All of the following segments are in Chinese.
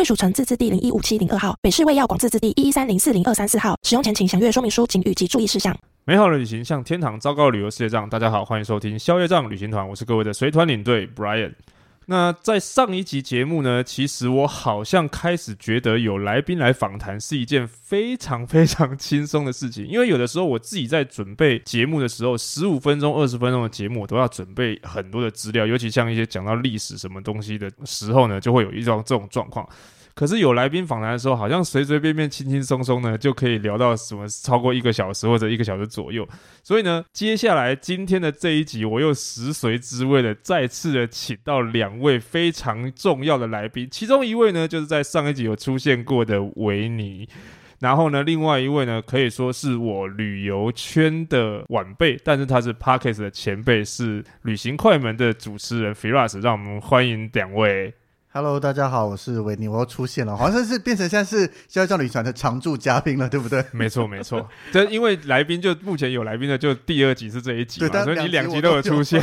贵属城自治地零一五七零二号，北市卫药广自治地一一三零四零二三四号。使用前请详阅说明书、警语及注意事项。美好的旅行向天堂，糟糕的旅游世界账。大家好，欢迎收听消业障旅行团，我是各位的随团领队 Brian。那在上一集节目呢，其实我好像开始觉得有来宾来访谈是一件非常非常轻松的事情，因为有的时候我自己在准备节目的时候，十五分钟、二十分钟的节目，我都要准备很多的资料，尤其像一些讲到历史什么东西的时候呢，就会有一种这种状况。可是有来宾访谈的时候，好像随随便便、轻轻松松呢，就可以聊到什么超过一个小时或者一个小时左右。所以呢，接下来今天的这一集，我又食髓知味的再次的请到两位非常重要的来宾，其中一位呢，就是在上一集有出现过的维尼，然后呢，另外一位呢，可以说是我旅游圈的晚辈，但是他是 parkas 的前辈，是旅行快门的主持人 Firas，让我们欢迎两位。Hello，大家好，我是维尼，我又出现了，好像是变成现在是消业障旅行团的常驻嘉宾了，对不对？没错，没错，这因为来宾就目前有来宾的就第二集是这一集嘛，所以你两集都有出现。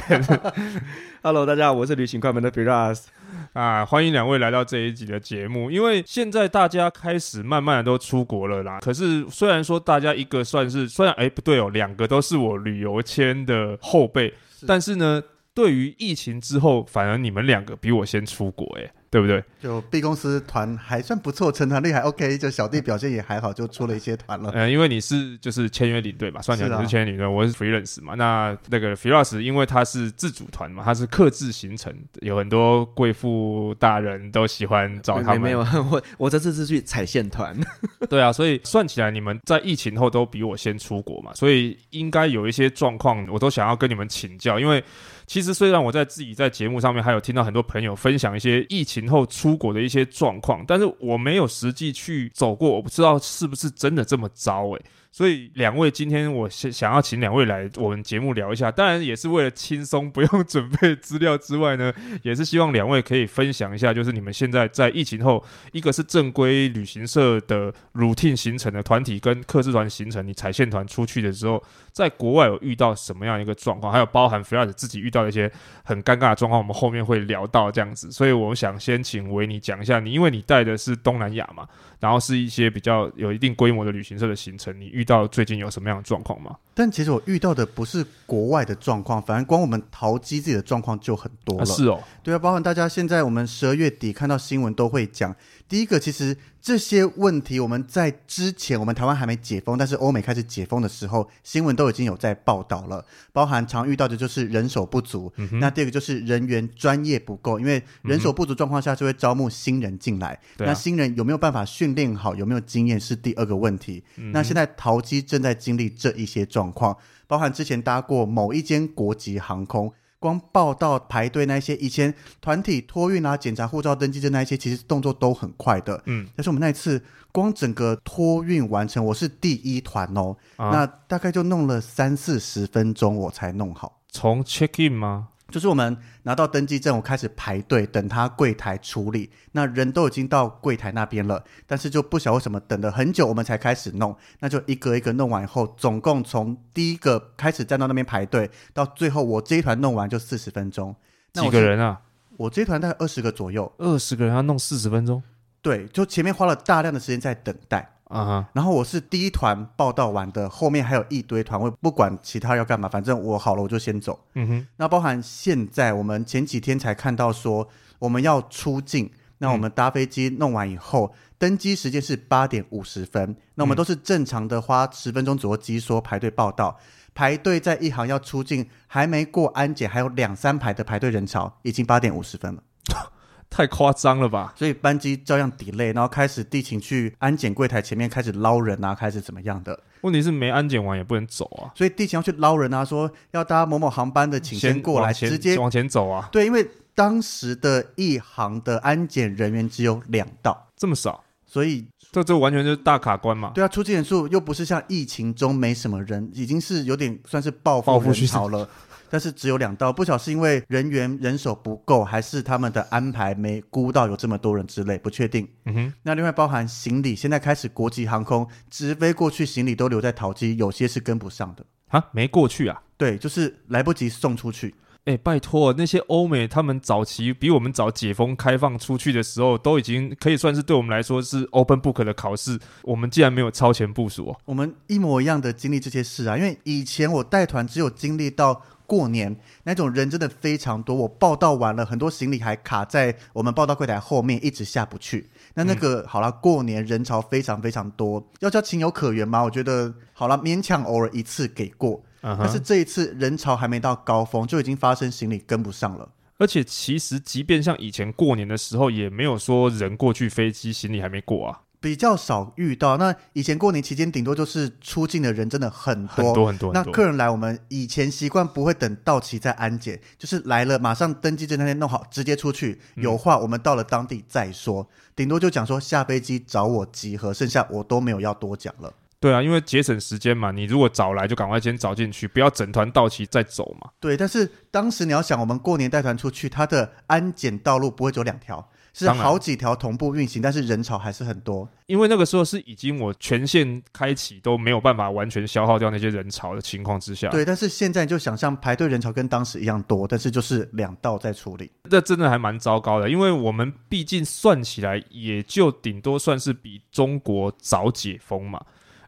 Hello，大家好，我是旅行快门的 Firas 啊，欢迎两位来到这一集的节目。因为现在大家开始慢慢的都出国了啦，可是虽然说大家一个算是，虽然哎不对哦，两个都是我旅游签的后辈，但是呢，对于疫情之后，反而你们两个比我先出国哎。对不对？就 B 公司团还算不错，成团率还 OK，就小弟表现也还好，就出了一些团了。嗯，因为你是就是签约领队嘛，算起来你是签约领队，我是 freelance 嘛。那那个 Firas 因为他是自主团嘛，他是克制行程，有很多贵妇大人都喜欢找他们。没有，我我这次是去踩线团。对啊，所以算起来你们在疫情后都比我先出国嘛，所以应该有一些状况，我都想要跟你们请教，因为。其实，虽然我在自己在节目上面还有听到很多朋友分享一些疫情后出国的一些状况，但是我没有实际去走过，我不知道是不是真的这么糟诶。所以两位今天我想想要请两位来我们节目聊一下，当然也是为了轻松不用准备资料之外呢，也是希望两位可以分享一下，就是你们现在在疫情后，一个是正规旅行社的 routine 行程的团体跟客制团行程，你踩线团出去的时候，在国外有遇到什么样一个状况，还有包含 Firas 自己遇到的一些很尴尬的状况，我们后面会聊到这样子。所以我想先请维尼讲一下，你因为你带的是东南亚嘛，然后是一些比较有一定规模的旅行社的行程，你遇到最近有什么样的状况吗？但其实我遇到的不是国外的状况，反正光我们淘机自己的状况就很多了。是哦，对啊，包含大家现在我们十二月底看到新闻都会讲。第一个，其实这些问题我们在之前，我们台湾还没解封，但是欧美开始解封的时候，新闻都已经有在报道了。包含常遇到的就是人手不足，嗯、那第二个就是人员专业不够，因为人手不足状况下就会招募新人进来。嗯、那新人有没有办法训练好，有没有经验是第二个问题。嗯、那现在桃机正在经历这一些状况，包含之前搭过某一间国籍航空。光报到排队那些，以前团体托运啊、检查护照、登记证那些，其实动作都很快的。嗯，但是我们那一次光整个托运完成，我是第一团哦，啊、那大概就弄了三四十分钟，我才弄好。从 check in 吗？就是我们拿到登记证，我开始排队等他柜台处理。那人都已经到柜台那边了，但是就不晓得为什么等了很久，我们才开始弄。那就一个一个弄完以后，总共从第一个开始站到那边排队，到最后我这一团弄完就四十分钟。几个人啊？我这一团大概二十个左右。二十个人要弄四十分钟？对，就前面花了大量的时间在等待。啊哈！Uh. 然后我是第一团报道完的，后面还有一堆团，我不管其他要干嘛，反正我好了我就先走。嗯哼。那包含现在我们前几天才看到说我们要出境，那我们搭飞机弄完以后，嗯、登机时间是八点五十分，那我们都是正常的花十分钟左右机说排队报道，排队在一行要出境，还没过安检，还有两三排的排队人潮，已经八点五十分了。太夸张了吧！所以班机照样 delay，然后开始地勤去安检柜台前面开始捞人啊，开始怎么样的？问题是没安检完也不能走啊，所以地勤要去捞人啊，说要搭某某航班的，请先过来，直接往前走啊。对，因为当时的一航的安检人员只有两道，这么少，所以这这完全就是大卡关嘛。对啊，出境人数又不是像疫情中没什么人，已经是有点算是报复人潮了。但是只有两道，不晓得是因为人员人手不够，还是他们的安排没估到有这么多人之类，不确定。嗯哼。那另外包含行李，现在开始国际航空直飞过去，行李都留在桃机，有些是跟不上的。啊，没过去啊？对，就是来不及送出去。哎，拜托，那些欧美他们早期比我们早解封开放出去的时候，都已经可以算是对我们来说是 open book 的考试，我们竟然没有超前部署哦。我们一模一样的经历这些事啊，因为以前我带团只有经历到。过年那种人真的非常多，我报道完了，很多行李还卡在我们报道柜台后面，一直下不去。那那个、嗯、好了，过年人潮非常非常多，要叫情有可原吗？我觉得好了，勉强偶尔一次给过。Uh 但是这一次人潮还没到高峰，就已经发生行李跟不上了。而且其实，即便像以前过年的时候，也没有说人过去飞机，行李还没过啊。比较少遇到，那以前过年期间顶多就是出境的人真的很多很多很多。那客人来，我们以前习惯不会等到期再安检，就是来了马上登机证那天弄好，直接出去。有话我们到了当地再说，顶、嗯、多就讲说下飞机找我集合，剩下我都没有要多讲了。对啊，因为节省时间嘛，你如果早来就赶快先找进去，不要整团到齐再走嘛。对，但是当时你要想，我们过年带团出去，它的安检道路不会只有两条。是好几条同步运行，但是人潮还是很多。因为那个时候是已经我全线开启都没有办法完全消耗掉那些人潮的情况之下。对，但是现在就想象排队人潮跟当时一样多，但是就是两道在处理，这真的还蛮糟糕的。因为我们毕竟算起来也就顶多算是比中国早解封嘛，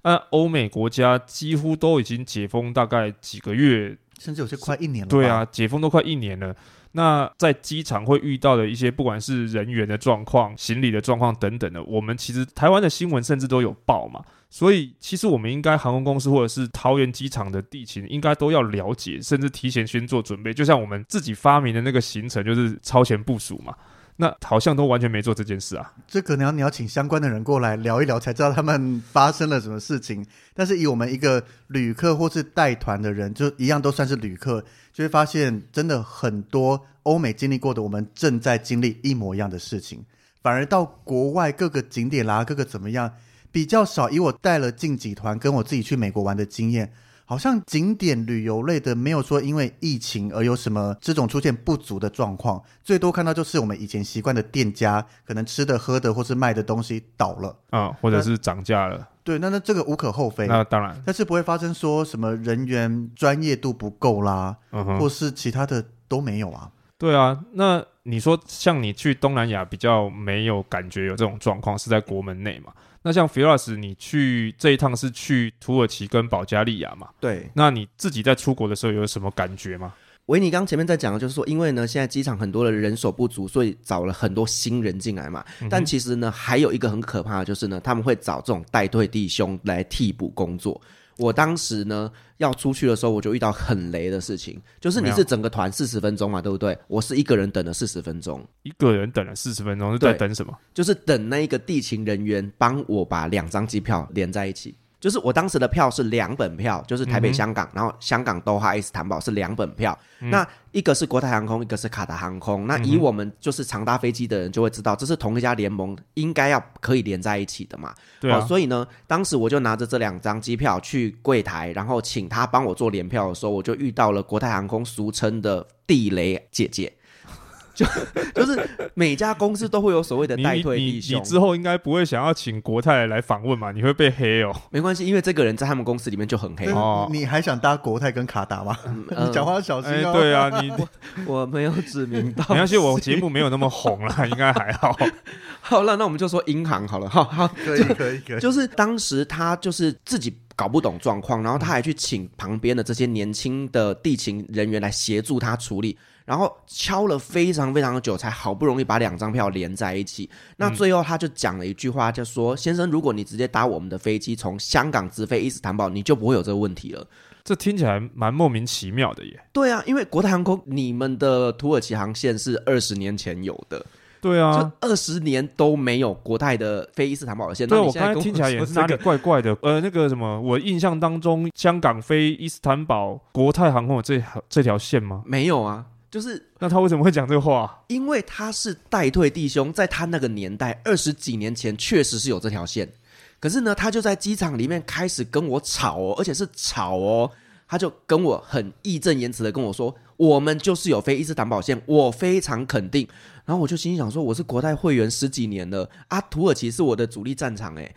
那欧美国家几乎都已经解封大概几个月，甚至有些快一年了。对啊，解封都快一年了。那在机场会遇到的一些，不管是人员的状况、行李的状况等等的，我们其实台湾的新闻甚至都有报嘛。所以其实我们应该航空公司或者是桃园机场的地勤，应该都要了解，甚至提前先做准备。就像我们自己发明的那个行程，就是超前部署嘛。那好像都完全没做这件事啊！这可能你要请相关的人过来聊一聊，才知道他们发生了什么事情。但是以我们一个旅客或是带团的人，就一样都算是旅客，就会发现真的很多欧美经历过的，我们正在经历一模一样的事情。反而到国外各个景点啦，各个怎么样比较少。以我带了近几团，跟我自己去美国玩的经验。好像景点旅游类的没有说因为疫情而有什么这种出现不足的状况，最多看到就是我们以前习惯的店家可能吃的喝的或是卖的东西倒了啊，或者是涨价了。对，那那这个无可厚非。那当然，但是不会发生说什么人员专业度不够啦，嗯、或是其他的都没有啊。对啊，那你说像你去东南亚比较没有感觉有这种状况，是在国门内嘛？那像 Firas，你去这一趟是去土耳其跟保加利亚嘛？对。那你自己在出国的时候有什么感觉吗？维尼刚前面在讲的就是说，因为呢现在机场很多的人手不足，所以找了很多新人进来嘛。嗯、但其实呢还有一个很可怕的就是呢，他们会找这种带队弟兄来替补工作。我当时呢要出去的时候，我就遇到很雷的事情，就是你是整个团四十分钟嘛，对不对？我是一个人等了四十分钟，一个人等了四十分钟是在等什么？就是等那一个地勤人员帮我把两张机票连在一起。就是我当时的票是两本票，就是台北、香港，嗯、然后香港都哈伊斯坦堡是两本票。嗯、那一个是国泰航空，一个是卡达航空。那以我们就是常搭飞机的人就会知道，这是同一家联盟，应该要可以连在一起的嘛。对啊、哦。所以呢，当时我就拿着这两张机票去柜台，然后请他帮我做联票的时候，我就遇到了国泰航空俗称的地雷姐姐。就 就是每家公司都会有所谓的代退弟兄，你之后应该不会想要请国泰来访问嘛？你会被黑哦。没关系，因为这个人在他们公司里面就很黑哦。你还想搭国泰跟卡达吗？嗯、你讲话小心哦。欸、对啊，你 我，我没有指名道姓。没关系，我节目没有那么红了，应该还好。好了，那我们就说银行好了。好好，可以可以可以。就是当时他就是自己搞不懂状况，然后他还去请旁边的这些年轻的地勤人员来协助他处理。然后敲了非常非常的久，才好不容易把两张票连在一起。那最后他就讲了一句话，就说：“先生，如果你直接搭我们的飞机从香港直飞伊斯坦堡，你就不会有这个问题了。”这听起来蛮莫名其妙的耶。对啊，因为国泰航空你们的土耳其航线是二十年前有的，对啊，二十年都没有国泰的飞伊斯坦堡的线。对，我刚才听起来也是哪里怪怪的。呃，那个什么，我印象当中香港飞伊斯坦堡国泰航空有这这条线吗？没有啊。就是那他为什么会讲这个话？因为他是代退弟兄，在他那个年代，二十几年前确实是有这条线。可是呢，他就在机场里面开始跟我吵哦，而且是吵哦，他就跟我很义正言辞的跟我说，我们就是有飞伊斯坦保线，我非常肯定。然后我就心想说，我是国泰会员十几年了啊，土耳其是我的主力战场 哎。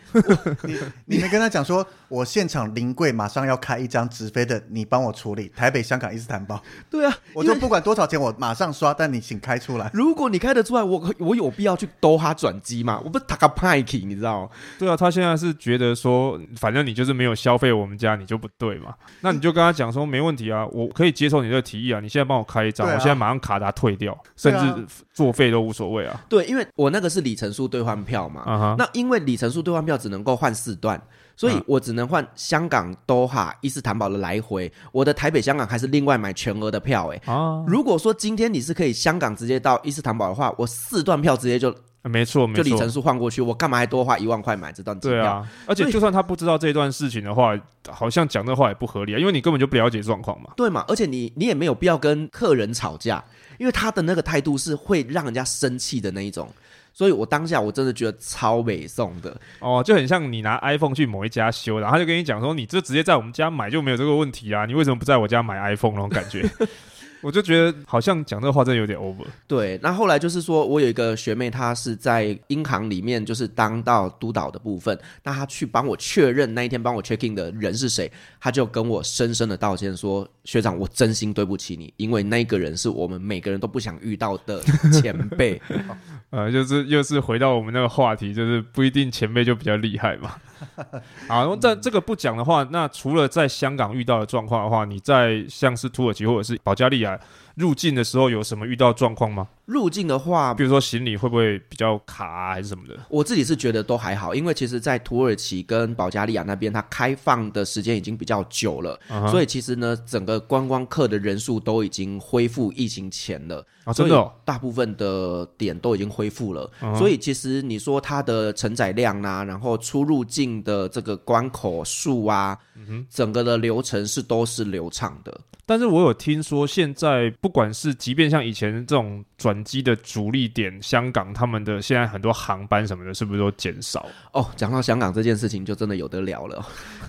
你你没跟他讲说，我现场临柜马上要开一张直飞的，你帮我处理台北、香港、伊斯坦堡。对啊，我就不管多少钱，我马上刷，但你请开出来。如果你开得出来，我我有必要去兜哈转机吗？我不是塔个派克，你知道吗？对啊，他现在是觉得说，反正你就是没有消费我们家，你就不对嘛。那你就跟他讲说，没问题啊，我可以接受你的提议啊。你现在帮我开一张，啊、我现在马上卡达退掉，甚至作废都无所谓啊。对，因为我那个是里程数兑换票嘛，uh huh. 那因为里程数兑换票只能够换四段，所以我只能换香港多哈伊斯坦堡的来回，我的台北香港还是另外买全额的票哎。Uh huh. 如果说今天你是可以香港直接到伊斯坦堡的话，我四段票直接就没错，没错，就里程数换过去，我干嘛还多花一万块买这段机票？对啊，而且就算他不知道这段事情的话，好像讲这话也不合理啊，因为你根本就不了解状况嘛。对嘛，而且你你也没有必要跟客人吵架。因为他的那个态度是会让人家生气的那一种，所以我当下我真的觉得超美送的哦，就很像你拿 iPhone 去某一家修，然后他就跟你讲说，你这直接在我们家买就没有这个问题啊，你为什么不在我家买 iPhone 那种感觉？我就觉得好像讲这个话真的有点 over。对，那后来就是说我有一个学妹，她是在银行里面就是当到督导的部分，那她去帮我确认那一天帮我 check in 的人是谁，她就跟我深深的道歉说：“学长，我真心对不起你，因为那个人是我们每个人都不想遇到的前辈。”呃，就是又是回到我们那个话题，就是不一定前辈就比较厉害嘛。好，这这个不讲的话，那除了在香港遇到的状况的话，你在像是土耳其或者是保加利亚入境的时候，有什么遇到状况吗？入境的话，比如说行李会不会比较卡啊，还是什么的？我自己是觉得都还好，因为其实，在土耳其跟保加利亚那边，它开放的时间已经比较久了，uh. 所以其实呢，整个观光客的人数都已经恢复疫情前了啊，真的哦，大部分的点都已经恢复了，uh. 所以其实你说它的承载量啊，然后出入境的这个关口数啊，uh. 整个的流程是都是流畅的。但是我有听说，现在不管是即便像以前这种转机的主力点，香港他们的现在很多航班什么的，是不是都减少？哦，讲到香港这件事情，就真的有得聊了。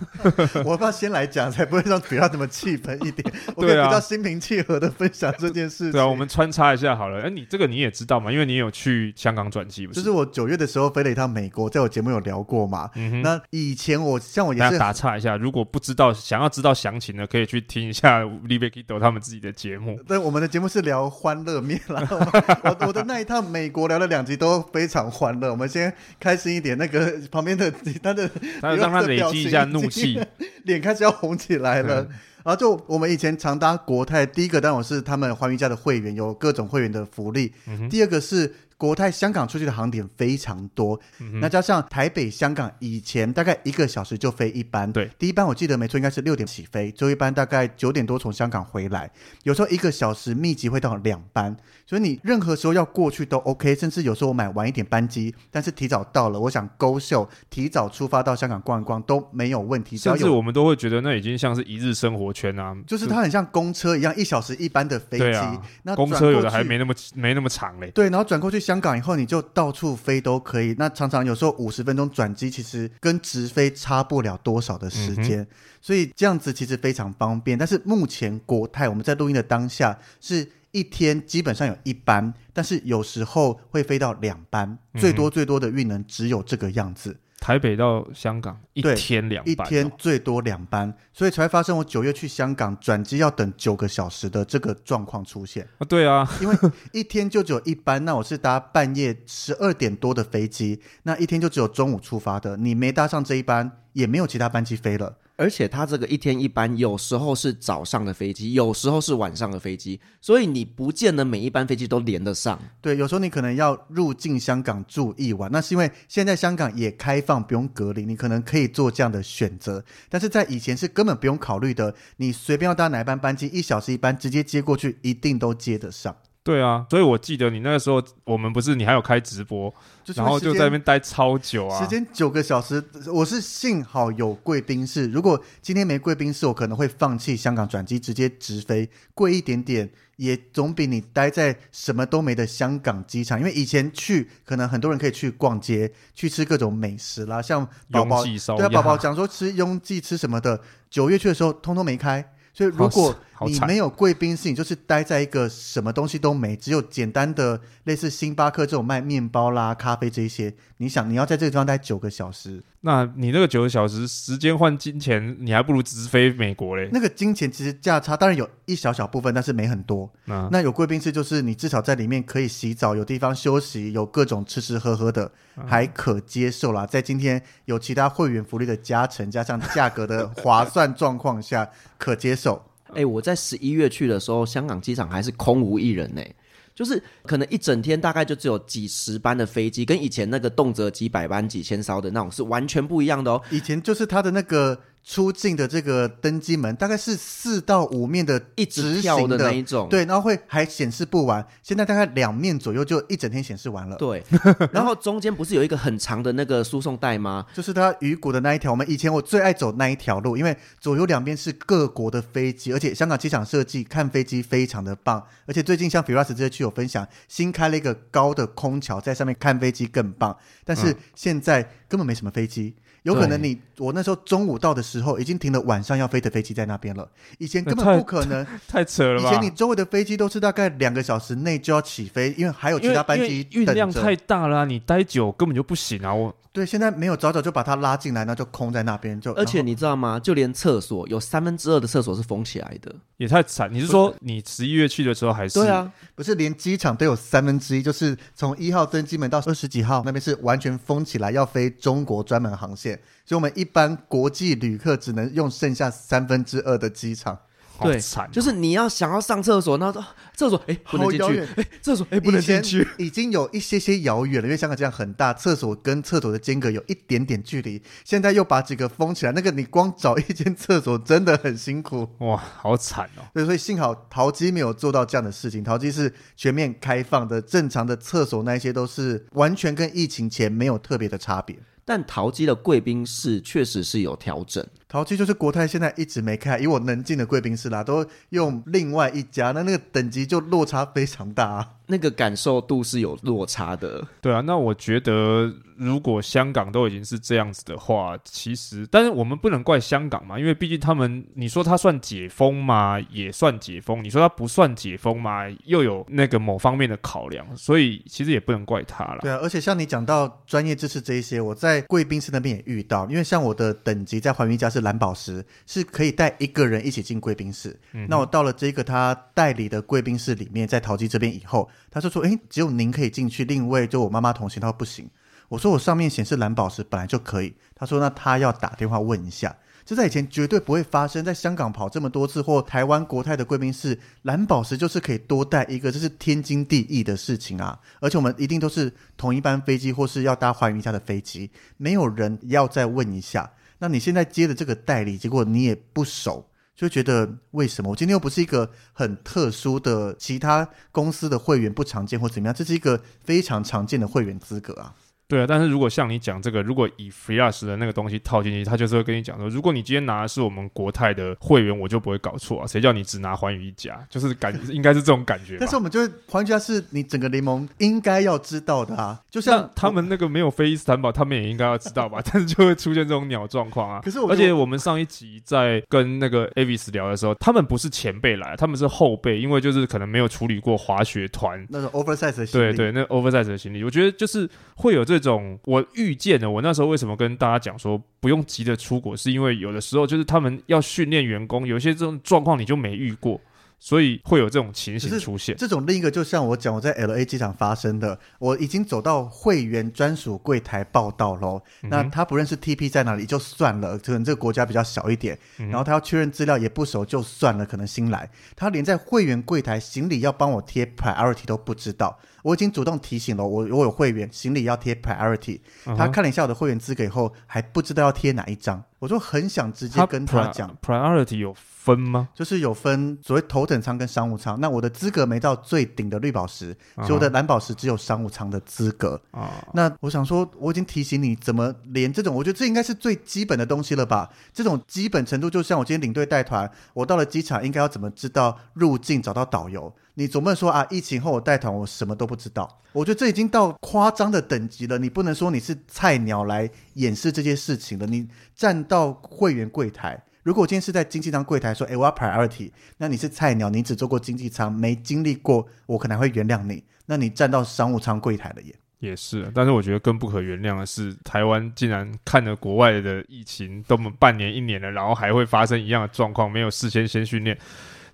我要不要先来讲，才不会让主要这么气愤一点？我可以比较心平气和的分享这件事情。对啊，我们穿插一下好了。哎，你这个你也知道嘛？因为你有去香港转机，不是？就是我九月的时候飞了一趟美国，在我节目有聊过嘛。嗯哼。那以前我像我也是打岔一下，如果不知道想要知道详情的，可以去听一下 l i b e k i d o。他们自己的节目，对，我们的节目是聊欢乐面啦。我我的那一趟美国聊了两集都非常欢乐。我们先开心一点，那个旁边的他的，他让他累积一下怒气，脸开始要红起来了。嗯、然后就我们以前常搭国泰，第一个当然是他们寰宇家的会员，有各种会员的福利。嗯、第二个是。国泰香港出去的航点非常多，嗯、那加上台北、香港以前大概一个小时就飞一班，对，第一班我记得没错，应该是六点起飞，最后一班大概九点多从香港回来，有时候一个小时密集会到两班，所以你任何时候要过去都 OK，甚至有时候我买晚一点班机，但是提早到了，我想勾秀提早出发到香港逛一逛都没有问题，甚至我们都会觉得那已经像是一日生活圈啊，就是它很像公车一样，一小时一班的飞机，啊、那公车有的还没那么没那么长嘞，对，然后转过去香港以后你就。到处飞都可以，那常常有时候五十分钟转机，其实跟直飞差不了多少的时间，嗯、所以这样子其实非常方便。但是目前国泰我们在录音的当下，是一天基本上有一班，但是有时候会飞到两班，最多最多的运能只有这个样子。台北到香港一天两班，哦，一天最多两班，所以才发生我九月去香港转机要等九个小时的这个状况出现啊。对啊，因为一天就只有一班，那我是搭半夜十二点多的飞机，那一天就只有中午出发的，你没搭上这一班，也没有其他班机飞了。而且它这个一天一班，有时候是早上的飞机，有时候是晚上的飞机，所以你不见得每一班飞机都连得上。对，有时候你可能要入境香港住一晚，那是因为现在香港也开放不用隔离，你可能可以做这样的选择。但是在以前是根本不用考虑的，你随便要搭哪一班班机，一小时一班，直接接过去，一定都接得上。对啊，所以我记得你那个时候，我们不是你还有开直播，然后就在那边待超久啊，时间九个小时。我是幸好有贵宾室，如果今天没贵宾室，我可能会放弃香港转机，直接直飞，贵一点点也总比你待在什么都没的香港机场。因为以前去，可能很多人可以去逛街，去吃各种美食啦，像宝宝对啊，宝宝讲说吃拥记吃什么的，九月去的时候通通没开。所以，如果你没有贵宾室，你就是待在一个什么东西都没，只有简单的类似星巴克这种卖面包啦、咖啡这一些。你想，你要在这个地方待九个小时，那你那个九个小时时间换金钱，你还不如直飞美国嘞。那个金钱其实价差当然有一小小部分，但是没很多。嗯、那有贵宾室就是你至少在里面可以洗澡，有地方休息，有各种吃吃喝喝的，还可接受啦。在今天有其他会员福利的加成，加上价格的划算状况下，可接受。哎、欸，我在十一月去的时候，香港机场还是空无一人呢、欸，就是可能一整天大概就只有几十班的飞机，跟以前那个动辄几百班、几千艘的那种是完全不一样的哦。以前就是它的那个。出境的这个登机门大概是四到五面的一直跳的那一种，对，然后会还显示不完。现在大概两面左右就一整天显示完了。对，然后中间不是有一个很长的那个输送带吗？就是它鱼骨的那一条。我们以前我最爱走那一条路，因为左右两边是各国的飞机，而且香港机场设计看飞机非常的棒。而且最近像 Firas 这些区有分享，新开了一个高的空桥，在上面看飞机更棒。但是现在根本没什么飞机。有可能你我那时候中午到的时候，已经停了晚上要飞的飞机在那边了。以前根本不可能，太，太扯了吧？以前你周围的飞机都是大概两个小时内就要起飞，因为还有其他班机运量太大了，啊，你待久根本就不行啊！我对，现在没有早早就把它拉进来，那就空在那边就。而且你知道吗？就连厕所有三分之二的厕所是封起来的，也太惨。你是说你十一月去的时候还是？对啊，不是连机场都有三分之一，就是从一号登机门到二十几号那边是完全封起来，要飞中国专门航线。所以，我们一般国际旅客只能用剩下三分之二的机场。对，就是你要想要上厕所，那厕所 哎，不能进去。哎，厕所哎，不能进去。已经有一些些遥远了，因为香港这样很大，厕所跟厕所的间隔有一点点距离。现在又把几个封起来，那个你光找一间厕所真的很辛苦。哇，好惨哦。对，所以幸好桃机没有做到这样的事情。桃机是全面开放的，正常的厕所那些都是完全跟疫情前没有特别的差别。但桃机的贵宾室确实是有调整。桃机就是国泰现在一直没开，以我能进的贵宾室啦，都用另外一家，那那个等级就落差非常大啊，那个感受度是有落差的。对啊，那我觉得如果香港都已经是这样子的话，其实，但是我们不能怪香港嘛，因为毕竟他们，你说他算解封嘛，也算解封；你说他不算解封嘛，又有那个某方面的考量，所以其实也不能怪他了。对啊，而且像你讲到专业知识这一些，我在贵宾室那边也遇到，因为像我的等级在寰宇一家是蓝宝石是可以带一个人一起进贵宾室。嗯、那我到了这个他代理的贵宾室里面，在桃机这边以后，他就说：“诶，只有您可以进去，另一位就我妈妈同行。”他说：“不行。”我说：“我上面显示蓝宝石本来就可以。”他说：“那他要打电话问一下。”这在以前绝对不会发生，在香港跑这么多次，或台湾国泰的贵宾室蓝宝石就是可以多带一个，这是天经地义的事情啊！而且我们一定都是同一班飞机，或是要搭寰宇一家的飞机，没有人要再问一下。那你现在接的这个代理，结果你也不熟，就觉得为什么？我今天又不是一个很特殊的其他公司的会员，不常见或怎么样，这是一个非常常见的会员资格啊。对啊，但是如果像你讲这个，如果以 Freelance 的那个东西套进去，他就是会跟你讲说，如果你今天拿的是我们国泰的会员，我就不会搞错啊。谁叫你只拿寰宇一家？就是感 应该是这种感觉。但是我们就是环宇一家是你整个联盟应该要知道的啊。就像他们那个没有非伊斯坦堡，他们也应该要知道吧？但是就会出现这种鸟状况啊。可是我，而且我们上一集在跟那个 Avis 聊的时候，他们不是前辈来，他们是后辈，因为就是可能没有处理过滑雪团那种 oversize 的行李。对对，那 oversize 的行李，我觉得就是会有这种我。预见的，我那时候为什么跟大家讲说不用急着出国，是因为有的时候就是他们要训练员工，有些这种状况你就没遇过。所以会有这种情形出现。这种另一个，就像我讲，我在 LA 机场发生的，我已经走到会员专属柜台报道喽。嗯、那他不认识 TP 在哪里就算了，可能这个国家比较小一点。嗯、然后他要确认资料也不熟就算了，可能新来，他连在会员柜台行李要帮我贴 priority 都不知道。我已经主动提醒了，我我有会员行李要贴 priority，他看了一下我的会员资格以后，还不知道要贴哪一张。我就很想直接跟他讲，priority 有分吗？就是有分所谓头等舱跟商务舱。那我的资格没到最顶的绿宝石，所以我的蓝宝石只有商务舱的资格。啊、uh-huh.，那我想说，我已经提醒你，怎么连这种？我觉得这应该是最基本的东西了吧？这种基本程度，就像我今天领队带团，我到了机场应该要怎么知道入境，找到导游？你总不能说啊，疫情后我带团，我什么都不知道。我觉得这已经到夸张的等级了。你不能说你是菜鸟来掩饰这些事情了。你站到会员柜台，如果今天是在经济舱柜台说，哎，我要 priority，那你是菜鸟，你只做过经济舱，没经历过，我可能会原谅你。那你站到商务舱柜台了耶。也是，但是我觉得更不可原谅的是，台湾竟然看了国外的疫情都半年一年了，然后还会发生一样的状况，没有事先先训练。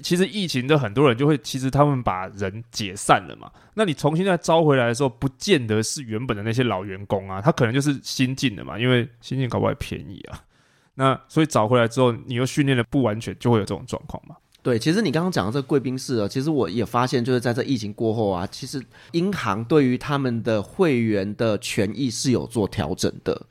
其实疫情的很多人就会，其实他们把人解散了嘛。那你重新再招回来的时候，不见得是原本的那些老员工啊，他可能就是新进的嘛，因为新进搞不好也便宜啊。那所以找回来之后，你又训练的不完全，就会有这种状况嘛。对，其实你刚刚讲的这个贵宾室啊，其实我也发现，就是在这疫情过后啊，其实银行对于他们的会员的权益是有做调整的。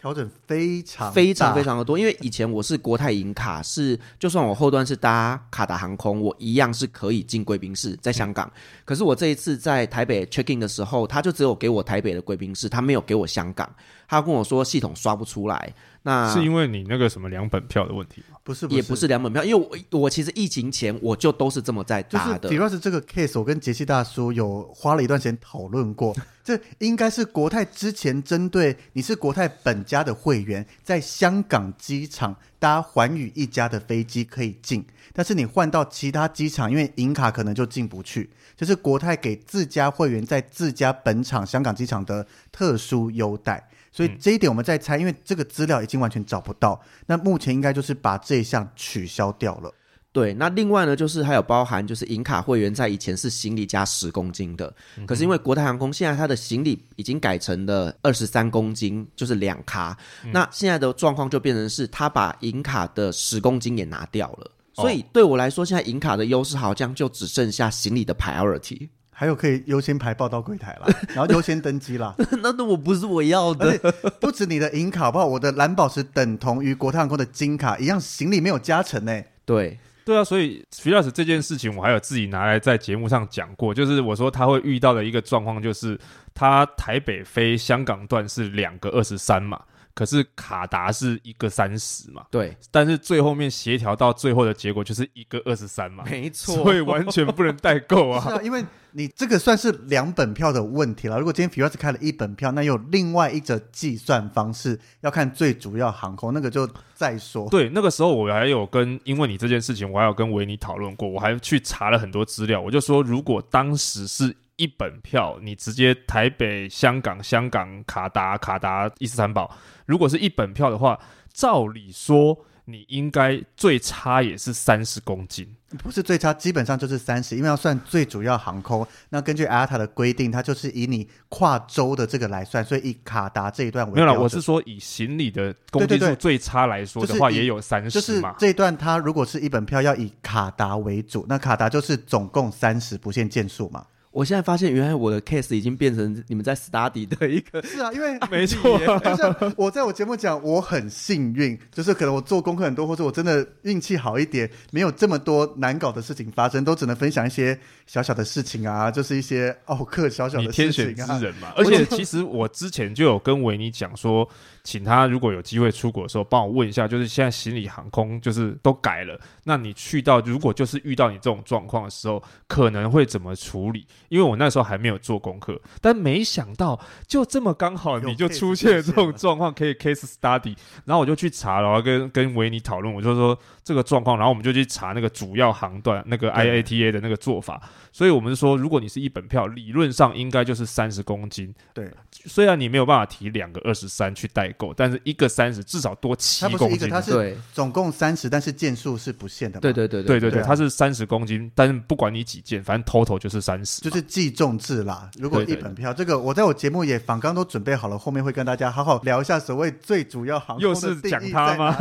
调整非常非常非常的多，因为以前我是国泰银卡，是就算我后端是搭卡达航空，我一样是可以进贵宾室，在香港。嗯。可是我这一次在台北 check in 的时候，他就只有给我台北的贵宾室，他没有给我香港。他跟我说系统刷不出来。那是因为你那个什么两本票的问题吗？不是，也不是两本票，因为我我其实疫情前我就都是这么在打的。主要是这个 case，我跟杰西大叔有花了一段时间讨论过。这应该是国泰之前针对你是国泰本家的会员，在香港机场搭寰宇一家的飞机可以进，但是你换到其他机场，因为银卡可能就进不去。就是国泰给自家会员在自家本场香港机场的特殊优待。所以这一点我们在猜，因为这个资料已经完全找不到。那目前应该就是把这一项取消掉了。对，那另外呢，就是还有包含就是银卡会员在以前是行李加十公斤的，嗯，可是因为国泰航空现在它的行李已经改成了二十三公斤，就是两卡，嗯。那现在的状况就变成是他把银卡的十公斤也拿掉了，哦。所以对我来说，现在银卡的优势好像就只剩下行李的 priority。还有可以优先排报到柜台了，然后优先登机啦。那那我不是我要的，不止你的银卡好不好？我的蓝宝石等同于国泰航空的金卡一样，行李没有加成呢。对对啊，所以 Firas 这件事情我还有自己拿来在节目上讲过，就是我说他会遇到的一个状况，就是他台北飞香港段是两个二十三嘛。可是卡达是一个三十嘛，对，但是最后面协调到最后的结果就是一个二十三嘛，没错，所以完全不能代购啊。是啊，因为你这个算是两本票的问题了。如果今天 Firas 开了一本票，那有另外一则计算方式，要看最主要航空，那个就再说。对，那个时候我还有跟，因为你这件事情，我还有跟维尼讨论过，我还去查了很多资料，我就说如果当时是。一本票，你直接台北、香港、香港卡达、卡达伊斯坦堡，如果是一本票的话，照理说你应该最差也是三十公斤，不是最差，基本上就是三十，因为要算最主要航空。那根据 IATA 的规定，它就是以你跨州的这个来算，所以以卡达这一段为没有了。我是说以行李的公斤数最差来说的话，也有三十就是这一段它如果是一本票，要以卡达为主，那卡达就是总共三十，不限件数嘛。我现在发现，原来我的 case 已经变成你们在 study 的一个。是啊，因为没错，就像我在我节目讲，我很幸运，就是可能我做功课很多，或者我真的运气好一点，没有这么多难搞的事情发生，都只能分享一些小小的事情啊，就是一些奥克小小的事情啊。你天选之人嘛。而且其实我之前就有跟维尼讲说。请他如果有机会出国的时候，帮我问一下，就是现在行李航空就是都改了，那你去到如果就是遇到你这种状况的时候，可能会怎么处理？因为我那时候还没有做功课，但没想到就这么刚好你就出现了。这种状况，可以 case study，然后我就去查，然后跟跟维尼讨论，我就说这个状况，然后我们就去查那个主要航段那个 IATA 的那个做法，所以我们说，如果你是一本票，理论上应该就是三十公斤，对，虽然你没有办法提两个二十三去代。购，但是一个三十至少多七公斤，它是总共三十，但是件数是不限的。对对对对对。对，它是三十公斤，但是不管你几件，反正 total 就是三十，就是计重制啦。如果一本票，这个我在我节目也访刚都准备好了，后面会跟大家好好聊一下所谓最主要航空的定义又是讲它吗？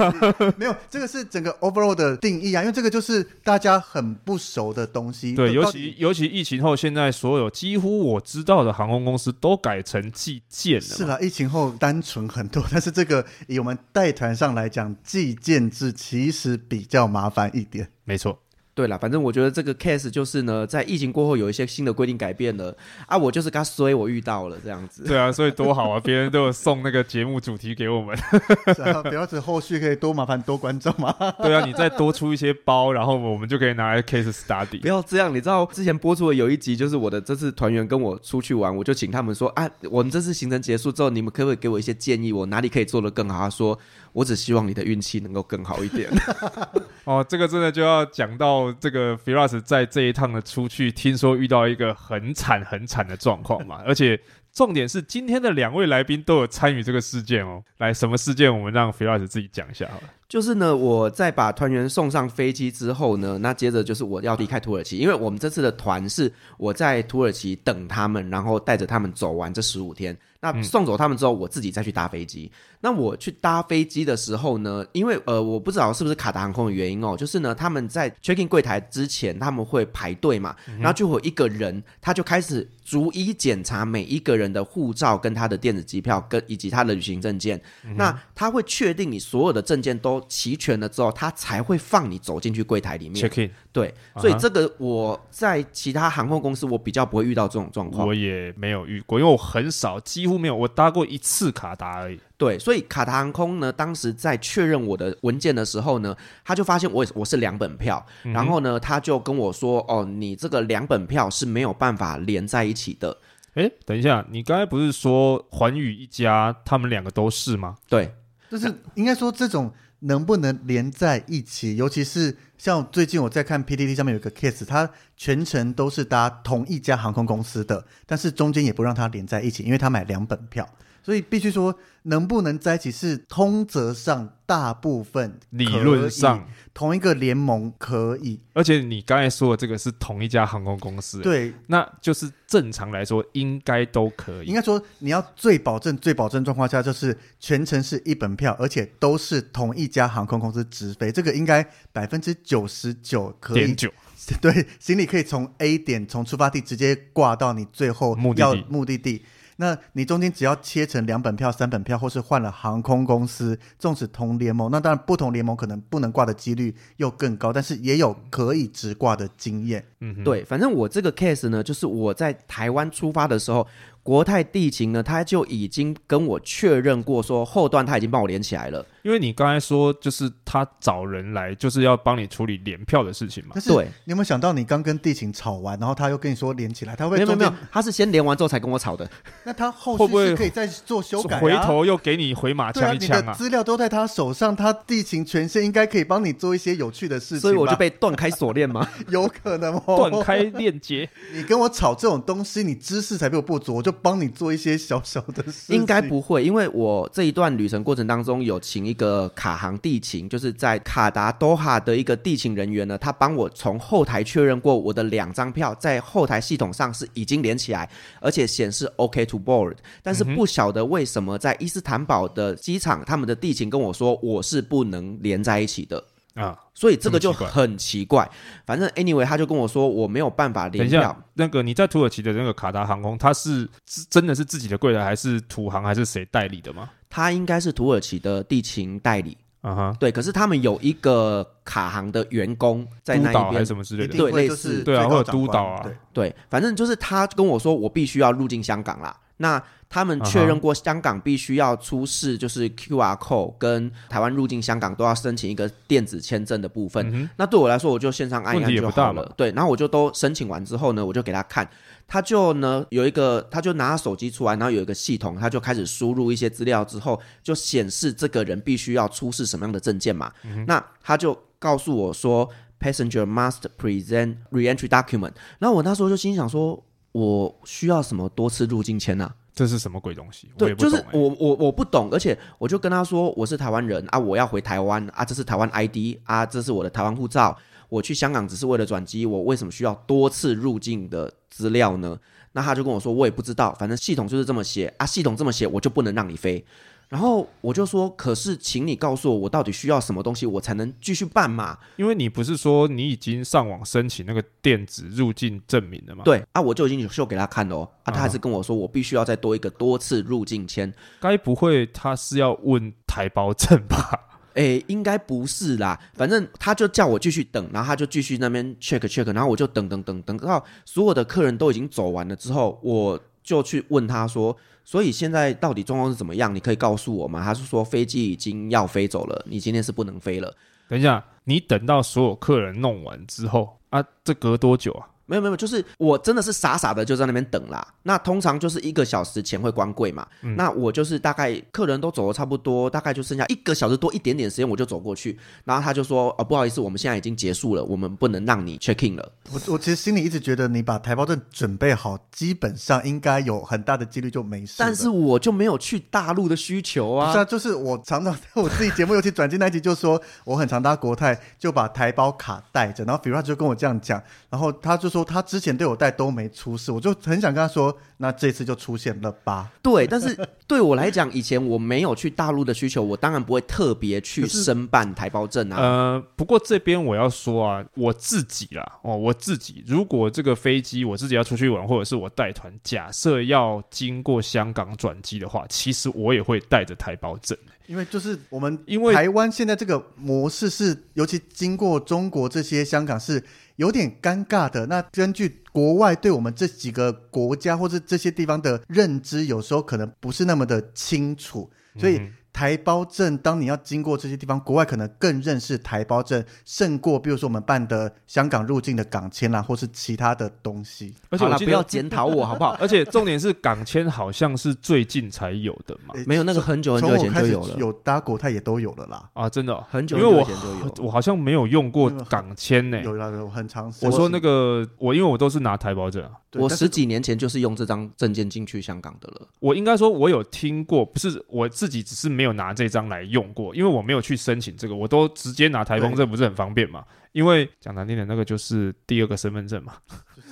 没有，这个是整个 overall 的定义啊，因为这个就是大家很不熟的东西。对，尤其尤其疫情后，现在所有几乎我知道的航空公司都改成计件了。是啦，疫情后单纯很多，但是这个以我们带团上来讲，计件制其实比较麻烦一点。没错。对了，反正我觉得这个 case 就是呢，在疫情过后有一些新的规定改变了啊，我就是跟他衰，我遇到了这样子。对啊，所以多好啊！别人都有送那个节目主题给我们。然后，不要只后续可以多麻烦多观众嘛。对啊，你再多出一些包，然后我们就可以拿来 case study。不要这样，你知道之前播出的有一集，就是我的这次团员跟我出去玩，我就请他们说啊，我们这次行程结束之后，你们可不可以给我一些建议，我哪里可以做得更好？他说，我只希望你的运气能够更好一点。哦，这个真的就要讲到这个 Firas 在这一趟的出去，听说遇到一个很惨很惨的状况嘛，而且重点是今天的两位来宾都有参与这个事件哦。来，什么事件？我们让 Firas 自己讲一下好了。就是呢，我在把团员送上飞机之后呢，那接着就是我要离开土耳其，因为我们这次的团是我在土耳其等他们，然后带着他们走完这十五天。那送走他们之后，我自己再去搭飞机。那我去搭飞机的时候呢，因为呃，我不知道是不是卡达航空的原因哦，就是呢，他们在 check in 柜台之前，他们会排队嘛，然后就会有一个人，他就开始逐一检查每一个人的护照跟他的电子机票跟以及他的旅行证件。那他会确定你所有的证件都齐全了之后，他才会放你走进去柜台里面 check in。对，所以这个我在其他航空公司我比较不会遇到这种状况，我也没有遇过，因为我很少，几乎没有，我搭过一次卡达而已。对，所以卡达航空呢，当时在确认我的文件的时候呢，他就发现我我是两本票，嗯、然后呢，他就跟我说：“哦，你这个两本票是没有办法连在一起的。”哎，等一下，你刚才不是说环宇一家他们两个都是吗？对，就是应该说这种能不能连在一起，尤其是像最近我在看 PDD 上面有个 case，他全程都是搭同一家航空公司的，但是中间也不让他连在一起，因为他买两本票。所以必须说，能不能在一起是通则上大部分理论上。同一个联盟可以，而且你刚才说的这个是同一家航空公司，对，那就是正常来说应该都可以。应该说你要最保证、最保证状况下，就是全程是一本票，而且都是同一家航空公司直飞，这个应该百分之九十九可以。对，行李可以从 A 点从出发地直接挂到你最后要目的地。那你中间只要切成两本票、三本票，或是换了航空公司，纵使同联盟，那当然不同联盟可能不能挂的几率又更高，但是也有可以直挂的经验。嗯哼，对，反正我这个 case 呢，就是我在台湾出发的时候。国泰地勤呢，他就已经跟我确认过，说后段他已经帮我连起来了。因为你刚才说，就是他找人来，就是要帮你处理联票的事情嘛。对，你有没有想到，你刚跟地勤吵完，然后他又跟你说连起来，他会没有没有，他是先连完之后才跟我吵的。那他后续是可以再做修改，啊，回头又给你回马枪一枪啊？你的资料都在他手上，他地勤权限应该可以帮你做一些有趣的事情。所以我就被断开锁链吗？有可能哦，断开链接。你跟我吵这种东西，你知识才比我不足，我就帮你做一些。小小的事应该不会，因为我这一段旅程过程当中有请一个卡航地勤，就是在卡达多哈的一个地勤人员呢，他帮我从后台确认过我的两张票在后台系统上是已经连起来，而且显示 OK to board，但是不晓得为什么在伊斯坦堡的机场，他们的地勤跟我说我是不能连在一起的。啊，所以这个就很奇怪。反正 anyway，他就跟我说我没有办法联票。那个你在土耳其的那个卡达航空，他是真的是自己的柜台，还是土航，还是谁代理的吗？他应该是土耳其的地勤代理。啊哈，对。可是他们有一个卡航的员工在那边，还是什么之类的，对，类似对啊，或者督导啊，对，对。反正就是他跟我说，我必须要入境香港啦。那他们确认过，香港必须要出示就是 QR code，跟台湾入境香港都要申请一个电子签证的部分。嗯、那对我来说，我就线上按一按就好了。对，然后我就都申请完之后呢，我就给他看，他就呢有一个，他就拿手机出来，然后有一个系统，他就开始输入一些资料之后，就显示这个人必须要出示什么样的证件嘛。嗯、那他就告诉我说，Passenger must present re-entry document。然后我那时候就心想说。我需要什么多次入境签呢？这是什么鬼东西？对，就是我我我不懂，而且我就跟他说我是台湾人啊，我要回台湾啊，这是台湾 ID 啊，这是我的台湾护照，我去香港只是为了转机，我为什么需要多次入境的资料呢？那他就跟我说，我也不知道，反正系统就是这么写啊，系统这么写，我就不能让你飞。然后我就说，可是请你告诉我，我到底需要什么东西，我才能继续办嘛？因为你不是说你已经上网申请那个电子入境证明了吗？对啊，我就已经有秀给他看了哦，啊，他还是跟我说，我必须要再多一个多次入境签。该不会他是要问台胞证吧？诶，应该不是啦，反正他就叫我继续等，然后他就继续那边 check check，然后我就等等等等到所有的客人都已经走完了之后，我就去问他说。所以现在到底状况是怎么样？你可以告诉我吗？他是说飞机已经要飞走了，你今天是不能飞了。等一下，你等到所有客人弄完之后啊，这隔多久啊？没有没有，就是我真的是傻傻的就在那边等啦。那通常就是一个小时前会关柜嘛。嗯、那我就是大概客人都走的差不多，大概就剩下一个小时多一点点时间，我就走过去。然后他就说：“哦，不好意思，我们现在已经结束了，我们不能让你 check in 了。”我我其实心里一直觉得，你把台胞证准备好，基本上应该有很大的几率就没事。但是我就没有去大陆的需求啊。是啊，就是我常常在我自己节目尤其转机那一集就说，我很常搭国泰，就把台胞卡带着。然后比如他就跟我这样讲，然后他就说他之前对我。带都没出事，我就很想跟他说，那这次就出现了吧？对，但是对我来讲，以前我没有去大陆的需求，我当然不会特别去申办台胞证啊。呃，不过这边我要说啊，我自己啦，哦，我自己如果这个飞机我自己要出去玩，或者是我带团，假设要经过香港转机的话，其实我也会带着台胞证。因为就是我们因为台湾现在这个模式是，尤其经过中国这些香港是有点尴尬的。那根据国外对我们这几个国家或者这些地方的认知，有时候可能不是那么的清楚，所以。台胞证，当你要经过这些地方，国外可能更认识台胞证，胜过比如说我们办的香港入境的港签啦，或是其他的东西。而且我不要检讨我好不好？而且重点是港签好像是最近才有的嘛，欸、没有那个很久很久以前就有了，有搭国泰也都有了啦。啊，真的、哦、很久很久以前就有，因为我我好像没有用过港签呢、欸。有啦，有很长时。我说那个我因为我都是拿台胞证啊。我十几年前就是用这张证件进去香港的了。我应该说，我有听过，不是我自己，只是没有拿这张来用过，因为我没有去申请这个，我都直接拿台风证，不是很方便嘛？因为讲难听点，那个就是第二个身份证嘛。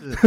就是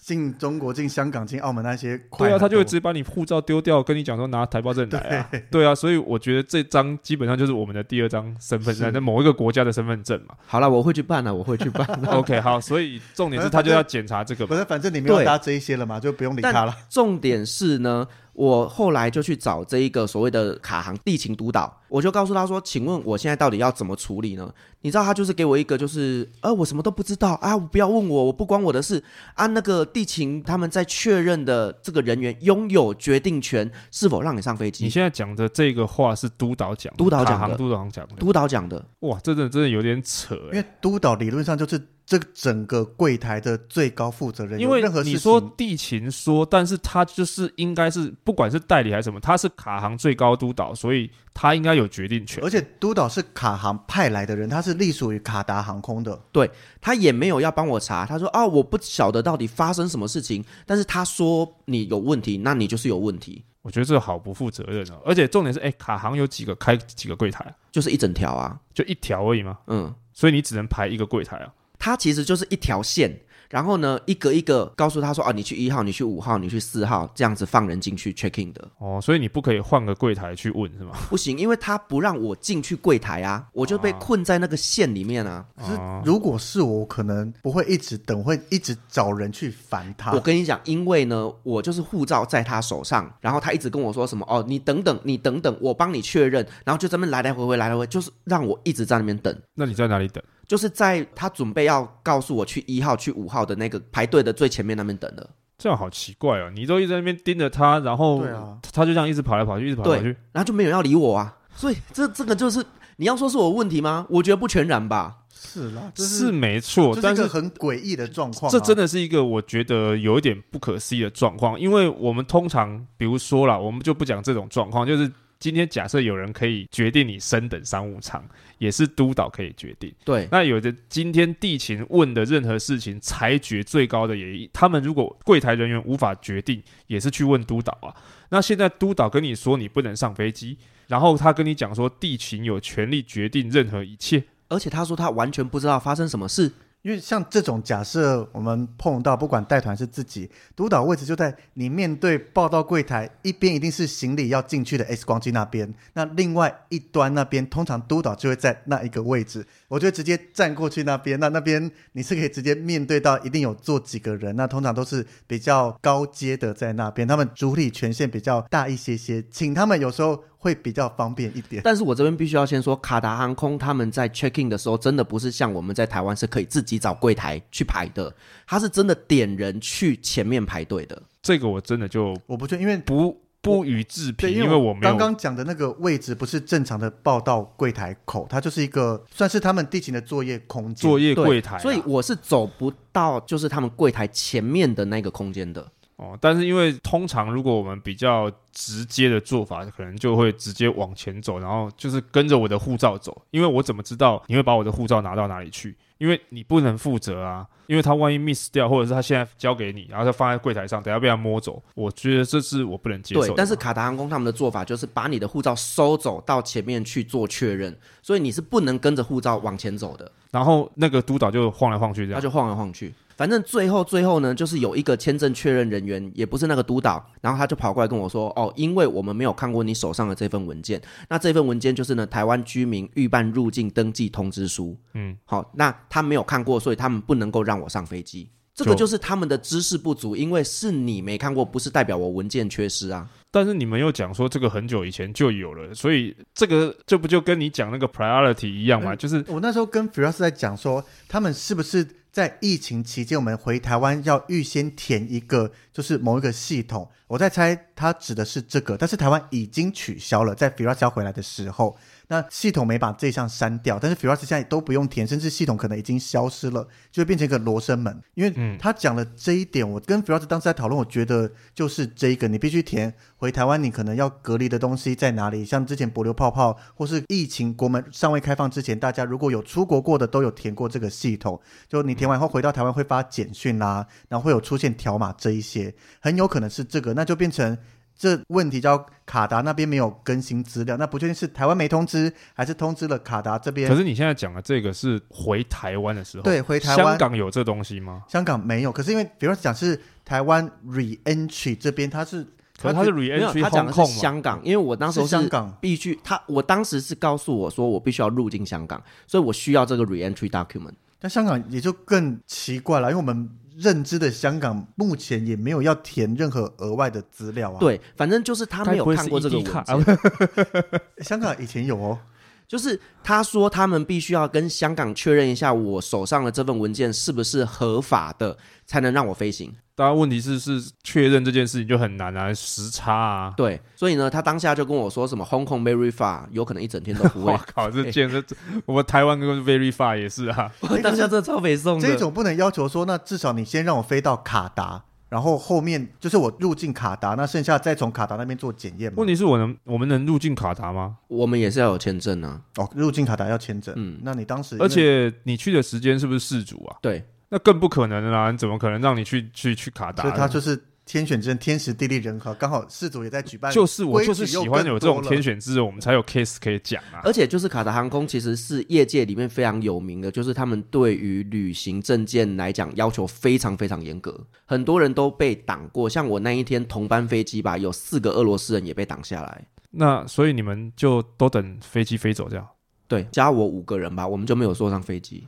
进中国、进香港、进澳门那些，对啊，他就会直接把你护照丢掉，跟你讲说拿台胞证来啊。对，对啊，所以我觉得这张基本上就是我们的第二张身份证，那某一个国家的身份证嘛。好了，我会去办了，我会去办。OK，好，所以重点是他就要检查这个。不是，反正你没有搭这一些了嘛，就不用理他了。重点是呢。我后来就去找这一个所谓的卡行地勤督导，我就告诉他说：“请问我现在到底要怎么处理呢？”你知道他就是给我一个就是，呃，我什么都不知道啊，不要问我，我不关我的事啊。那个地勤他们在确认的这个人员拥有决定权，是否让你上飞机？你现在讲的这个话是督导讲，督导讲的，督导讲的，督导讲的。哇，这真的真的有点扯欸，因为督导理论上就是。这整个柜台的最高负责人，因为你说地勤说，但是他就是应该是不管是代理还是什么，他是卡航最高督导，所以他应该有决定权。而且督导是卡航派来的人，他是隶属于卡达航空的，对，他也没有要帮我查。他说啊，我不晓得到底发生什么事情，但是他说你有问题，那你就是有问题。我觉得这好不负责任哦。而且重点是，哎，卡行有几个开几个柜台？就是一整条啊，就一条而已嘛？嗯，所以你只能排一个柜台啊。它其实就是一条线。然后呢，一个一个告诉他说：“啊，你去一号，你去五号，你去四号，这样子放人进去 check in 的。”哦，所以你不可以换个柜台去问是吗？不行，因为他不让我进去柜台啊，我就被困在那个线里面啊。可是如果是我，可能不会一直等，会一直找人去烦他。我跟你讲，因为呢，我就是护照在他手上，然后他一直跟我说什么：“哦，你等等，你等等，我帮你确认。”然后就这么来来回回，来来回，就是让我一直在那边等。那你在哪里等？就是在他准备要告诉我去一号、去五号的那个排队的最前面那边等的，这样好奇怪哦！你都一直在那边盯着他，然后他就这样一直跑来跑去，一直跑来跑去，然后就没有人要理我啊！所以这这个就是你要说是我问题吗？我觉得不全然吧。是啦，是，是没错，但是很诡异的状况，这真的是一个我觉得有一点不可思议的状况，因为我们通常比如说啦，我们就不讲这种状况，就是。今天假设有人可以决定你升等商务舱，也是督导可以决定。对，那有的今天地勤问的任何事情，裁决最高的也，他们如果柜台人员无法决定，也是去问督导啊。那现在督导跟你说你不能上飞机，然后他跟你讲说地勤有权利决定任何一切，而且他说他完全不知道发生什么事。因为像这种假设，我们碰到不管带团是自己督导位置就在你面对报到柜台一边，一定是行李要进去的 X 光机那边，那另外一端那边通常督导就会在那一个位置，我就直接站过去那边，那那边你是可以直接面对到，一定有坐几个人，那通常都是比较高阶的在那边，他们主体权限比较大一些些，请他们有时候。会比较方便一点，但是我这边必须要先说，卡达航空他们在 check in 的时候，真的不是像我们在台湾是可以自己找柜台去排的，他是真的点人去前面排队的。这个我真的就我不确定，因为不不予置评，因为我没有刚刚讲的那个位置不是正常的报到柜台口，它就是一个算是他们地勤的作业空间，作业柜台啊，所以我是走不到就是他们柜台前面的那个空间的。哦，但是因为通常如果我们比较直接的做法，可能就会直接往前走，然后就是跟着我的护照走，因为我怎么知道你会把我的护照拿到哪里去？因为你不能负责啊，因为他万一 miss 掉，或者是他现在交给你，然后他放在柜台上，等下被他摸走，我觉得这是我不能接受的。对，但是卡达航空他们的做法就是把你的护照收走到前面去做确认，所以你是不能跟着护照往前走的。然后那个督导就晃来晃去，这样他就晃来晃去。反正最后最后呢，就是有一个签证确认人员，也不是那个督导，然后他就跑过来跟我说：“哦，因为我们没有看过你手上的这份文件，那这份文件就是呢台湾居民预办入境登记通知书。嗯，好，那他没有看过，所以他们不能够让我上飞机。这个就是他们的知识不足，因为是你没看过，不是代表我文件缺失啊。但是你们又讲说这个很久以前就有了，所以这个这不就跟你讲那个 priority 一样吗？嗯、就是我那时候跟 Firas 在讲说，他们是不是？在疫情期间，我们回台湾要预先填一个，就是某一个系统。我在猜，它指的是这个，但是台湾已经取消了，在 Firas 要回来的时候。那系统没把这项删掉，但是 Firas 现在都不用填，甚至系统可能已经消失了，就会变成一个罗生门。因为他讲了这一点，我跟 Firas 当时在讨论，我觉得就是这个，你必须填回台湾，你可能要隔离的东西在哪里？像之前博流泡泡或是疫情国门尚未开放之前，大家如果有出国过的，都有填过这个系统。就你填完以后回到台湾会发简讯啦，然后会有出现条码这一些，很有可能是这个，那就变成。这问题叫卡达那边没有更新资料，那不确定是台湾没通知，还是通知了卡达这边。可是你现在讲的这个是回台湾的时候，对，回台湾。香港有这东西吗？香港没有。可是因为，比如说讲是台湾 re-entry 这边，它是，可是它是 re-entry，他讲的是香港，因为我当时是香港必须，他我当时是告诉我说我必须要入境香港，所以我需要这个 re-entry document。但香港也就更奇怪了，因为我们。认知的香港目前也没有要填任何额外的资料啊。对，反正就是他没有看过这个文件。香港以前有哦，就是他说他们必须要跟香港确认一下，我手上的这份文件是不是合法的，才能让我飞行。当然，问题是是确认这件事情就很难啊，时差啊。对，所以呢，他当下就跟我说什么 Hong Kong very far，有可能一整天都不会。我靠，这简直，我们台湾跟 very far 也是啊。我当下这超北宋的。这种不能要求说，那至少你先让我飞到卡达，然后后面就是我入境卡达，那剩下再从卡达那边做检验。问题是我能，我们能入境卡达吗？我们也是要有签证啊。哦，入境卡达要签证。嗯，那你当时，而且你去的时间是不是事主啊？对。那更不可能的啦！你怎么可能让你去去去卡达？所以他就是天选之人，天时地利人和，刚好事主也在举办。就是我就是喜欢有这种天选之人，我们才有 case 可以讲啊。而且就是卡达航空其实是业界里面非常有名的，就是他们对于旅行证件来讲要求非常非常严格，很多人都被挡过。像我那一天同班飞机吧，有四个俄罗斯人也被挡下来。那所以你们就都等飞机飞走这样？对，加我五个人吧，我们就没有坐上飞机。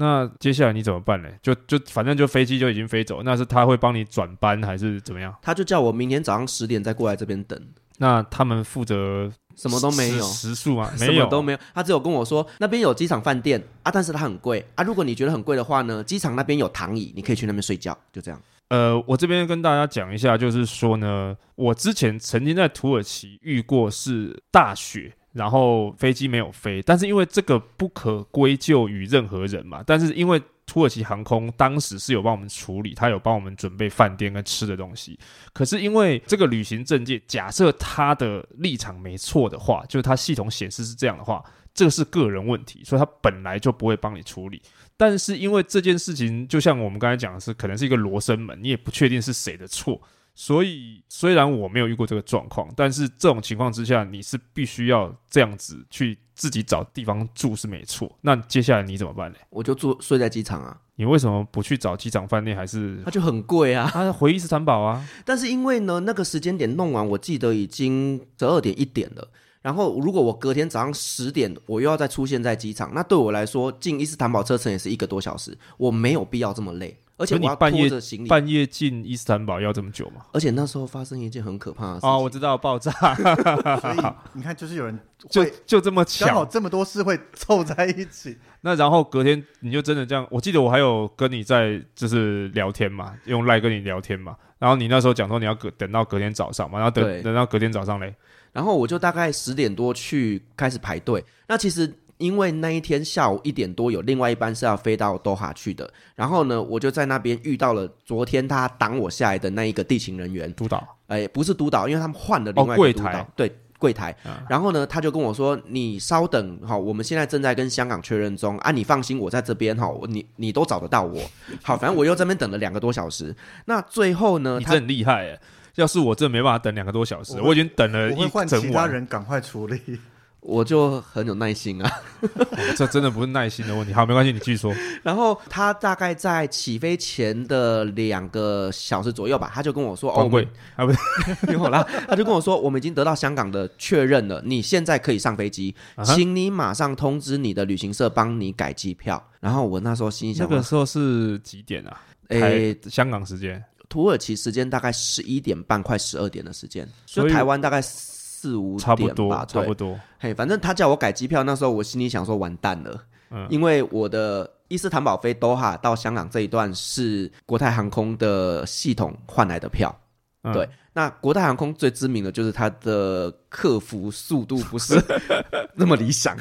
那接下来你怎么办呢？就就反正就飞机就已经飞走，那是他会帮你转班还是怎么样？他就叫我明天早上十点再过来这边等。那他们负责什么都没有食宿啊？没有，什么都没有。他只有跟我说那边有机场饭店啊，但是它很贵啊。如果你觉得很贵的话呢，机场那边有躺椅，你可以去那边睡觉。就这样。呃，我这边跟大家讲一下，就是说呢，我之前曾经在土耳其遇过是大雪。然后飞机没有飞，但是因为这个不可归咎于任何人嘛。但是因为土耳其航空当时是有帮我们处理，他有帮我们准备饭店跟吃的东西。可是因为这个旅行证件，假设他的立场没错的话，就是他系统显示是这样的话，这个是个人问题，所以他本来就不会帮你处理。但是因为这件事情，就像我们刚才讲的是，可能是一个罗生门，你也不确定是谁的错。所以虽然我没有遇过这个状况，但是这种情况之下，你是必须要这样子去自己找地方住是没错。那接下来你怎么办呢？我就住睡在机场啊。你为什么不去找机场饭店？还是它就很贵啊？它回伊斯坦堡啊。但是因为呢，那个时间点弄完，我记得已经十二点一点了。然后如果我隔天早上十点我又要再出现在机场，那对我来说进伊斯坦堡车程也是一个多小时，我没有必要这么累。而且我要拖着行李，半夜进伊斯坦堡要这么久吗？而且那时候发生一件很可怕的事情哦，我知道爆炸。所以你看，就是有人就就这么巧，刚好这么多事会凑在一起。那然后隔天你就真的这样？我记得我还有跟你在就是聊天嘛，用赖跟你聊天嘛。然后你那时候讲说你要隔等到隔天早上嘛，然后等等到隔天早上嘞。然后我就大概十点多去开始排队。那其实。因为那一天下午一点多有另外一班是要飞到多哈去的，然后呢，我就在那边遇到了昨天他挡我下来的那一个地勤人员督导，哎，不是督导，因为他们换了另外一个督导，哦、柜台对柜台。嗯、然后呢，他就跟我说：“你稍等，哈，我们现在正在跟香港确认中啊，你放心，我在这边哈，你你都找得到我。好，反正我又在这边等了两个多小时。那最后呢，他很厉害哎，要是我真的没办法等两个多小时，我，我已经等了一整晚，我会换其他人赶快处理。”我就很有耐心啊、哦，这真的不是耐心的问题。好，没关系，你继续说。然后他大概在起飞前的两个小时左右吧，他就跟我说：“哦，贵啊，不是，没有啦。”他就跟我说：“我们已经得到香港的确认了，你现在可以上飞机，啊、哈请你马上通知你的旅行社帮你改机票。”然后我那时候心想：“那个时候是几点啊？诶，香港时间，土耳其时间大概十一点半，快十二点的时间，所以台湾大概。”四五点吧，差不多，差不多。嘿，反正他叫我改机票，那时候我心里想说完蛋了，嗯，因为我的伊斯坦堡飞多哈到香港这一段是国泰航空的系统换来的票，嗯、对。那国泰航空最知名的就是它的客服速度不是 那么理想。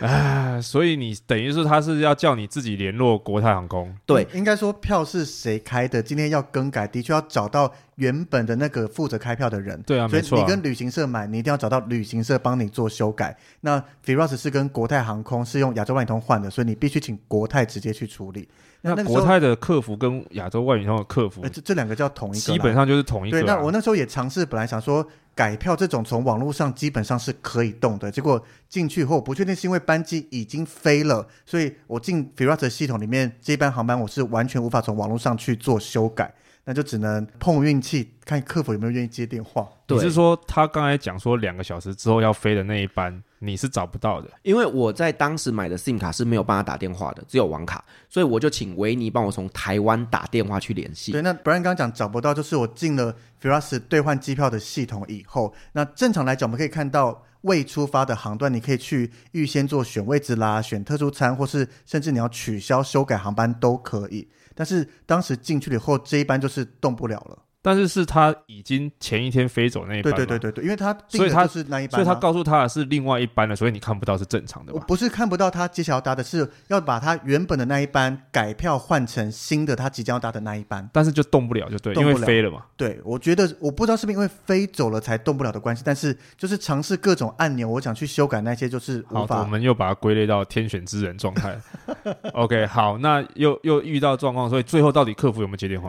哎，所以你等于是他是要叫你自己联络国泰航空？对，应该说票是谁开的，今天要更改，的确要找到原本的那个负责开票的人。对啊。所以你跟旅行社买，你一定要找到旅行社帮你做修改。那 Firas 是跟国泰航空是用亚洲万里通换的，所以你必须请国泰直接去处理。那国泰的客服跟亚洲万里通的客服，这这两个叫同一个，基本上就是同一个。对，那我那时候也尝试，本来想说改票这种从网络上基本上是可以动的，结果进去后不确定是因为班机已经飞了，所以我进 Firas 系统里面这班航班我是完全无法从网络上去做修改。那就只能碰运气，看客服有没有愿意接电话。对，你是说他刚才讲说两个小时之后要飞的那一班，你是找不到的？因为我在当时买的 SIM 卡是没有办法打电话的，只有网卡，所以我就请维尼帮我从台湾打电话去联系。对，那 Brian 刚刚讲找不到，就是我进了 Firas 兑换机票的系统以后，那正常来讲，我们可以看到未出发的航段，你可以去预先做选位置啦，选特殊餐，或是甚至你要取消修改航班都可以。但是当时进去了以后，这一班就是动不了了。但是是他已经前一天飞走那一班，对对对对对，因为他所以他是那一班，所以他告诉他的是另外一班的，所以你看不到是正常的吧？我不是看不到他接下来要搭的，是要把他原本的那一班改票换成新的他即将要搭的那一班，但是就动不了，就对，因为飞了嘛。对，我觉得我不知道是不是因为飞走了才动不了的关系，但是就是尝试各种按钮，我想去修改那些就是无法。好，我们又把它归类到天选之人状态。OK，好，那又又遇到状况，所以最后到底客服有没有接电话？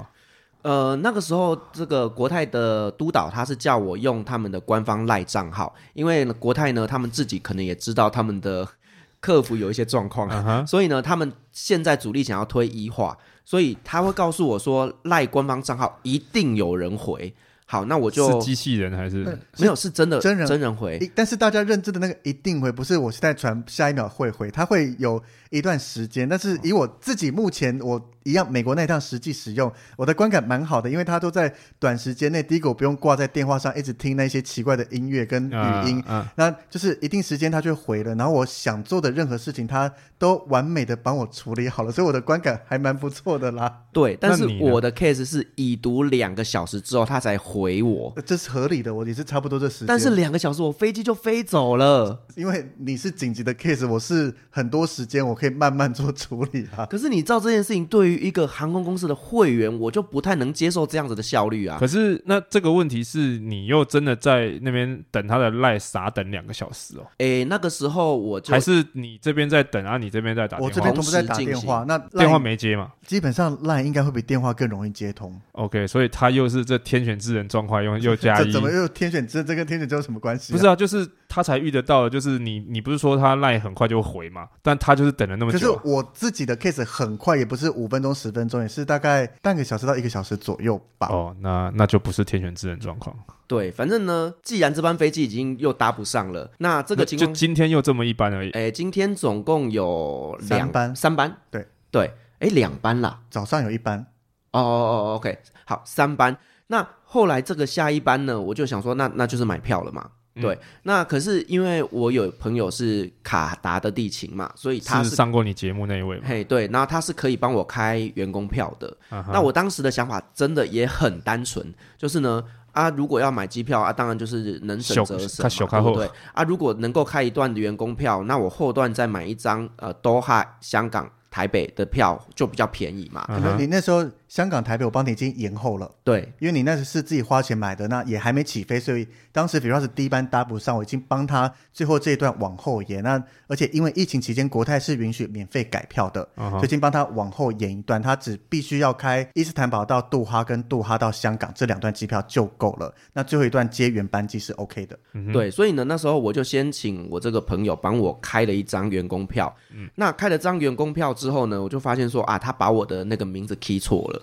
呃，那个时候，这个国泰的督导他是叫我用他们的官方赖账号，因为国泰呢，他们自己可能也知道他们的 客服有一些状况，uh huh. 所以呢，他们现在主力想要推一化，所以他会告诉我说，赖官方账号一定有人回。好，那我就是机器人还是没有？是真的真人真人回。但是大家认知的那个一定回，不是我现在传下一秒会回，它会有一段时间。但是以我自己目前我一样美国那一趟实际使用，我的观感蛮好的，因为它都在短时间内。第一个我不用挂在电话上一直听那些奇怪的音乐跟语音，啊啊、那就是一定时间它就回了。然后我想做的任何事情，它都完美的帮我处理好了，所以我的观感还蛮不错的啦。对，但是我的 case 是已读两个小时之后，他才。回我，这是合理的，我也是差不多这时间。但是两个小时，我飞机就飞走了。因为你是紧急的 case，我是很多时间，我可以慢慢做处理啊。可是你知道这件事情对于一个航空公司的会员，我就不太能接受这样子的效率啊。可是那这个问题是你又真的在那边等他的赖傻等两个小时哦？诶，那个时候我就还是你这边在等啊，你这边在打电话，我这边同时在打电话，那电话没接嘛？基本上 LINE 应该会比电话更容易接通。OK，所以他又是这天选之人状况，又又加一，怎么又天选之？这跟天选之有什么关系、啊？不是啊，就是他才遇得到，就是你，你不是说他 LINE 很快就回嘛？但他就是等了那么久、啊。可是我自己的 case 很快，也不是五分钟、十分钟，也是大概半个小时到一个小时左右吧。哦，那那就不是天选之人状况。对，反正呢，既然这班飞机已经又搭不上了，那这个情况就今天又这么一班而已。哎，今天总共有两班，三班。对对，哎，两班啦，早上有一班。哦哦哦，OK，好，三班。那后来这个下一班呢，我就想说那，那那就是买票了嘛。嗯、对，那可是因为我有朋友是卡达的地勤嘛，所以他是，是上过你节目那一位嘛。嘿，对，然后他是可以帮我开员工票的。Uh huh、那我当时的想法真的也很单纯，就是呢，啊，如果要买机票啊，当然就是能省则省嘛，对不对？啊，如果能够开一段的员工票，那我后段再买一张呃，多哈香港。台北的票就比较便宜嘛，可能你那时候香港台北我帮你已经延后了，对，因为你那时是自己花钱买的，那也还没起飞，所以当时比如说是第一班搭不上，我已经帮他最后这一段往后延。那而且因为疫情期间国泰是允许免费改票的，就已经帮他往后延一段，他只必须要开伊斯坦堡到杜哈跟杜哈到香港这两段机票就够了。那最后一段接原班机是 OK 的，嗯、对，所以呢那时候我就先请我这个朋友帮我开了一张员工票，嗯、那开了张员工票之后呢，我就发现说啊，他把我的那个名字 key 错了，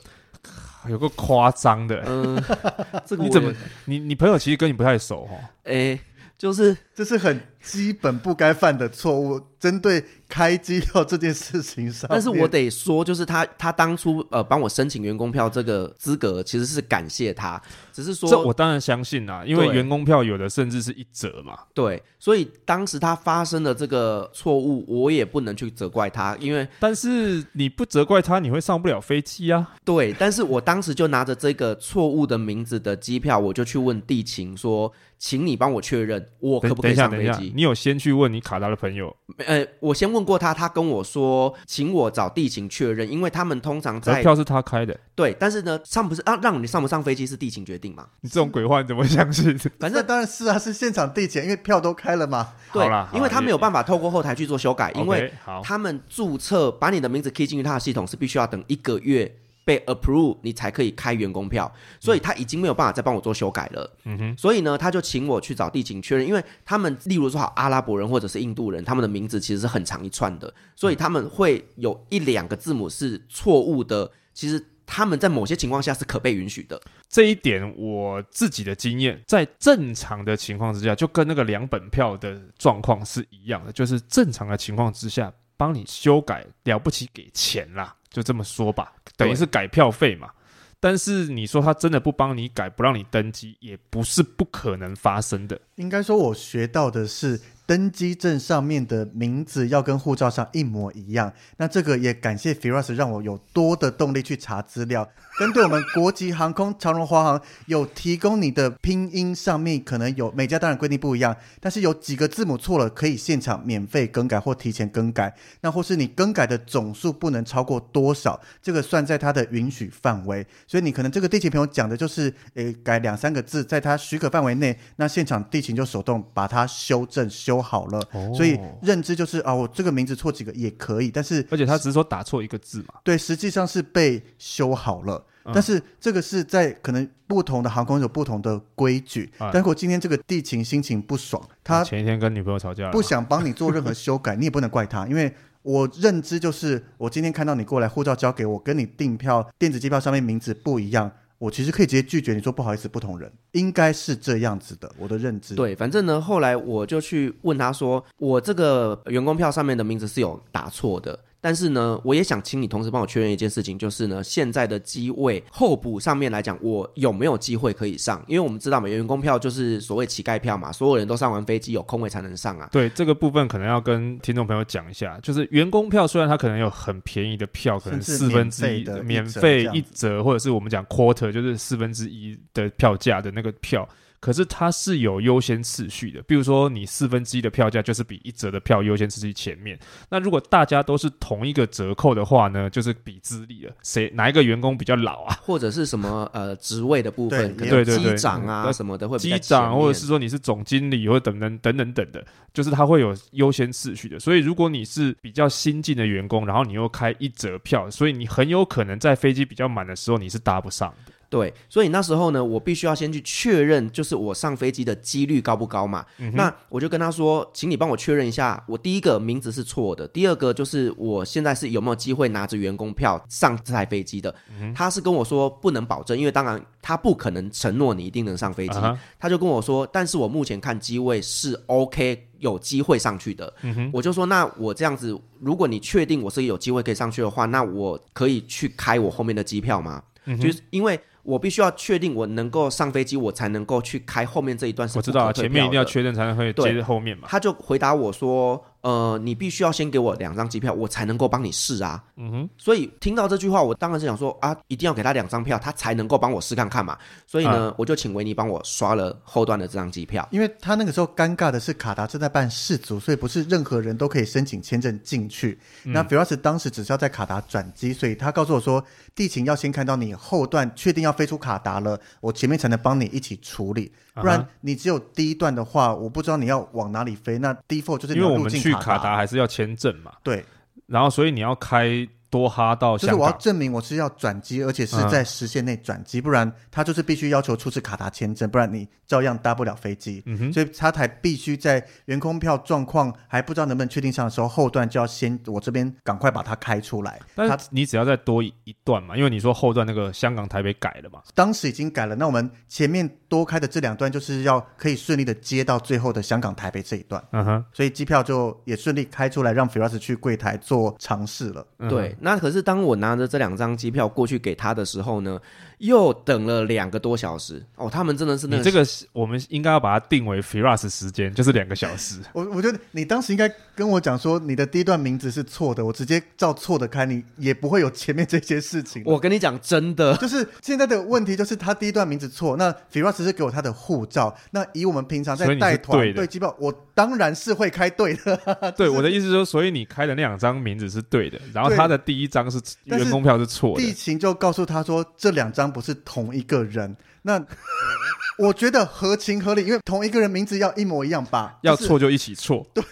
有个夸张的，嗯，这个你怎么，你你朋友其实跟你不太熟哈，哎，就是这是很基本不该犯的错误，针对。开机票这件事情上，但是我得说，就是他他当初呃帮我申请员工票这个资格，其实是感谢他，只是说这我当然相信啦，因为员工票有的甚至是一折嘛。对，所以当时他发生的这个错误，我也不能去责怪他，因为但是你不责怪他，你会上不了飞机啊。对，但是我当时就拿着这个错误的名字的机票，我就去问地勤说，请你帮我确认，我可不可以上飞机？你有先去问你卡达的朋友？呃，我先问。过他，他跟我说，请我找地勤确认，因为他们通常在票是他开的，对，但是呢，上不是啊，让你上不上飞机是地勤决定嘛？你这种鬼话你怎么相信？反正当然是啊，是现场地勤，因为票都开了嘛。对，因为他没有办法透过后台去做修改，因为他们注册把你的名字 key 进去他的系统是必须要等一个月。被 approve，你才可以开员工票，所以他已经没有办法再帮我做修改了。嗯哼，所以呢，他就请我去找地勤确认，因为他们例如说好阿拉伯人或者是印度人，他们的名字其实是很长一串的，所以他们会有一两个字母是错误的。其实他们在某些情况下是可被允许的。这一点我自己的经验，在正常的情况之下，就跟那个两本票的状况是一样的，就是正常的情况之下，帮你修改了不起给钱啦。就这么说吧，等于是改票费嘛。但是你说他真的不帮你改，不让你登机，也不是不可能发生的。应该说，我学到的是。登机证上面的名字要跟护照上一模一样，那这个也感谢 Firas 让我有多的动力去查资料。跟对我们国籍航空长荣华航有提供你的拼音上面可能有每家当然规定不一样，但是有几个字母错了可以现场免费更改或提前更改，那或是你更改的总数不能超过多少，这个算在他的允许范围。所以你可能这个地勤朋友讲的就是，诶，改两三个字，在他许可范围内，那现场地勤就手动把它修正修好了。哦、所以认知就是啊，我这个名字错几个也可以，但是而且他只是说打错一个字嘛，对，实际上是被修好了。但是这个是在可能不同的航空有不同的规矩。嗯、但如果今天这个地勤心情不爽，他前一天跟女朋友吵架，不想帮你做任何修改，你也不能怪他，因为我认知就是我今天看到你过来，护照交给我，跟你订票电子机票上面名字不一样，我其实可以直接拒绝你说不好意思，不同人，应该是这样子的，我的认知。对，反正呢，后来我就去问他说，我这个员工票上面的名字是有打错的。但是呢，我也想请你同时帮我确认一件事情，就是呢，现在的机位候补上面来讲，我有没有机会可以上？因为我们知道嘛，员工票就是所谓乞丐票嘛，所有人都上完飞机有空位才能上啊。对，这个部分可能要跟听众朋友讲一下，就是员工票虽然它可能有很便宜的票，可能四分之一的免费一折，或者是我们讲 quarter，就是四分之一的票价的那个票。可是它是有优先次序的。比如说，你四分之一的票价就是比一折的票优先次序前面。那如果大家都是同一个折扣的话呢，就是比资历了，谁哪一个员工比较老啊？或者是什么呃职位的部分，对对对对机长啊什么的会机长，或者是说你是总经理，或者等等等等等的，就是它会有优先次序的。所以如果你是比较新进的员工，然后你又开一折票，所以你很有可能在飞机比较满的时候你是搭不上的。对，所以那时候呢，我必须要先去确认，就是我上飞机的几率高不高嘛。嗯那我就跟他说，请你帮我确认一下，我第一个名字是错的，第二个就是我现在是有没有机会拿着员工票上这台飞机的。嗯他是跟我说不能保证，因为当然他不可能承诺你一定能上飞机。啊他就跟我说，但是我目前看机位是 OK，有机会上去的。我就说，那我这样子，如果你确定我是有机会可以上去的话，那我可以去开我后面的机票吗？嗯就是因为我必须要确定我能够上飞机，我才能够去开后面这一段是我知道啊，前面一定要确认才能会接后面嘛。他就回答我说：“呃，你必须要先给我两张机票，我才能够帮你试啊。”嗯哼，所以听到这句话，我当然是想说啊，一定要给他两张票，他才能够帮我试看看嘛。所以呢，啊我就请维尼帮我刷了后段的这张机票。因为他那个时候尴尬的是卡达正在办世足，所以不是任何人都可以申请签证进去。嗯那 Firas 当时只是要在卡达转机，所以他告诉我说，地勤要先看到你后段确定要飞出卡达了，我前面才能帮你一起处理。不然你只有第一段的话，我不知道你要往哪里飞。那 default 就是你因为我们去卡卡达还是要签证嘛，对，然后所以你要开多哈到就是我要。证明我是要转机，而且是在时限内转机，不然他就是必须要求出示卡达签证，不然你照样搭不了飞机。所以他才必须在员工票状况还不知道能不能确定上的时候，后段就要先我这边赶快把它开出来。他但是你只要再多一一段嘛，因为你说后段那个香港台北改了嘛。当时已经改了，那我们前面多开的这两段就是要可以顺利的接到最后的香港台北这一段，嗯哼，所以机票就也顺利开出来，让 Firas 去柜台做尝试了。嗯。对，，那可是当我拿着这两张机票过去给他的时候呢，又等了两个多小时。哦，他们真的是那你这个是我们应该要把它定为 Firas 时间，就是两个小时。我我觉得你当时应该跟我讲说你的第一段名字是错的，我直接照错的开，你也不会有前面这些事情。我跟你讲，真的，就是现在的问题，就是他第一段名字错。那 Firas 是给我他的护照。那以我们平常在带团对的对机票，我当然是会开对的。对，就是我的意思是说，所以你开的那两张名字是对的，然后他的第一张是 员工票是错的地。勤就告诉他说，这两张不是同一个人。那 我觉得合情合理，因为同一个人名字要一模一样吧？就是要错就一起错，对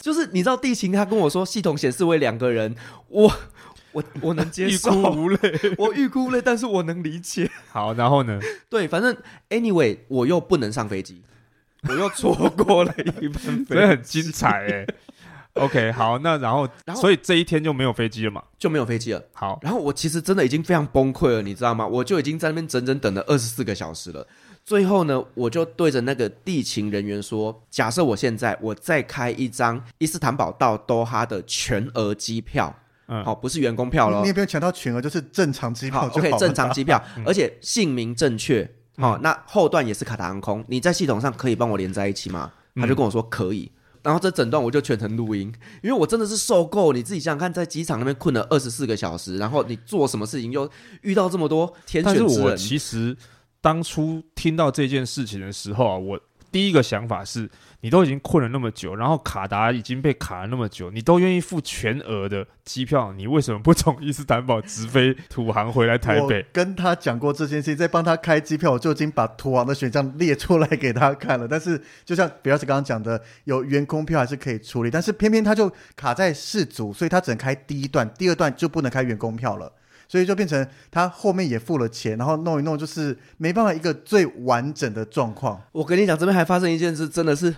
就是你知道地勤他跟我说系统显示为两个人，我我我能接欲受，哭无泪。我欲哭无泪，但是我能理解。好，然后呢？对，反正 anyway 我又不能上飞机，我又错过了一班真的飞，很精彩哎。OK，好，那然后，然后所以这一天就没有飞机了嘛？就没有飞机了。好，然后我其实真的已经非常崩溃了，你知道吗？我就已经在那边整整等了二十四个小时了。最后呢，我就对着那个地勤人员说：“假设我现在我再开一张伊斯坦堡到多哈的全额机票，嗯，好、不是员工票喽你也，不用强调全额，就是正常机票好就好了。，OK，正常机票，而且姓名正确，好、嗯那后段也是卡达航空，你在系统上可以帮我连在一起吗？”他就跟我说可以。然后这整段我就全程录音，因为我真的是受够。你自己想想看，在机场那边困了二十四个小时，然后你做什么事情又遇到这么多天但是我选之人，其实当初听到这件事情的时候啊，我第一个想法是，你都已经困了那么久，然后卡达已经被卡了那么久，你都愿意付全额的机票，你为什么不从伊斯坦堡直飞土航回来台北我？跟他讲过这件事情，在帮他开机票，我就已经把土航的选项列出来给他看了。但是，就像比尔斯刚刚讲的，有员工票还是可以处理，但是偏偏他就卡在世足，所以他只能开第一段，第二段就不能开员工票了。所以就变成他后面也付了钱，然后弄一弄，就是没办法一个最完整的状况。我跟你讲，这边还发生一件事，真的是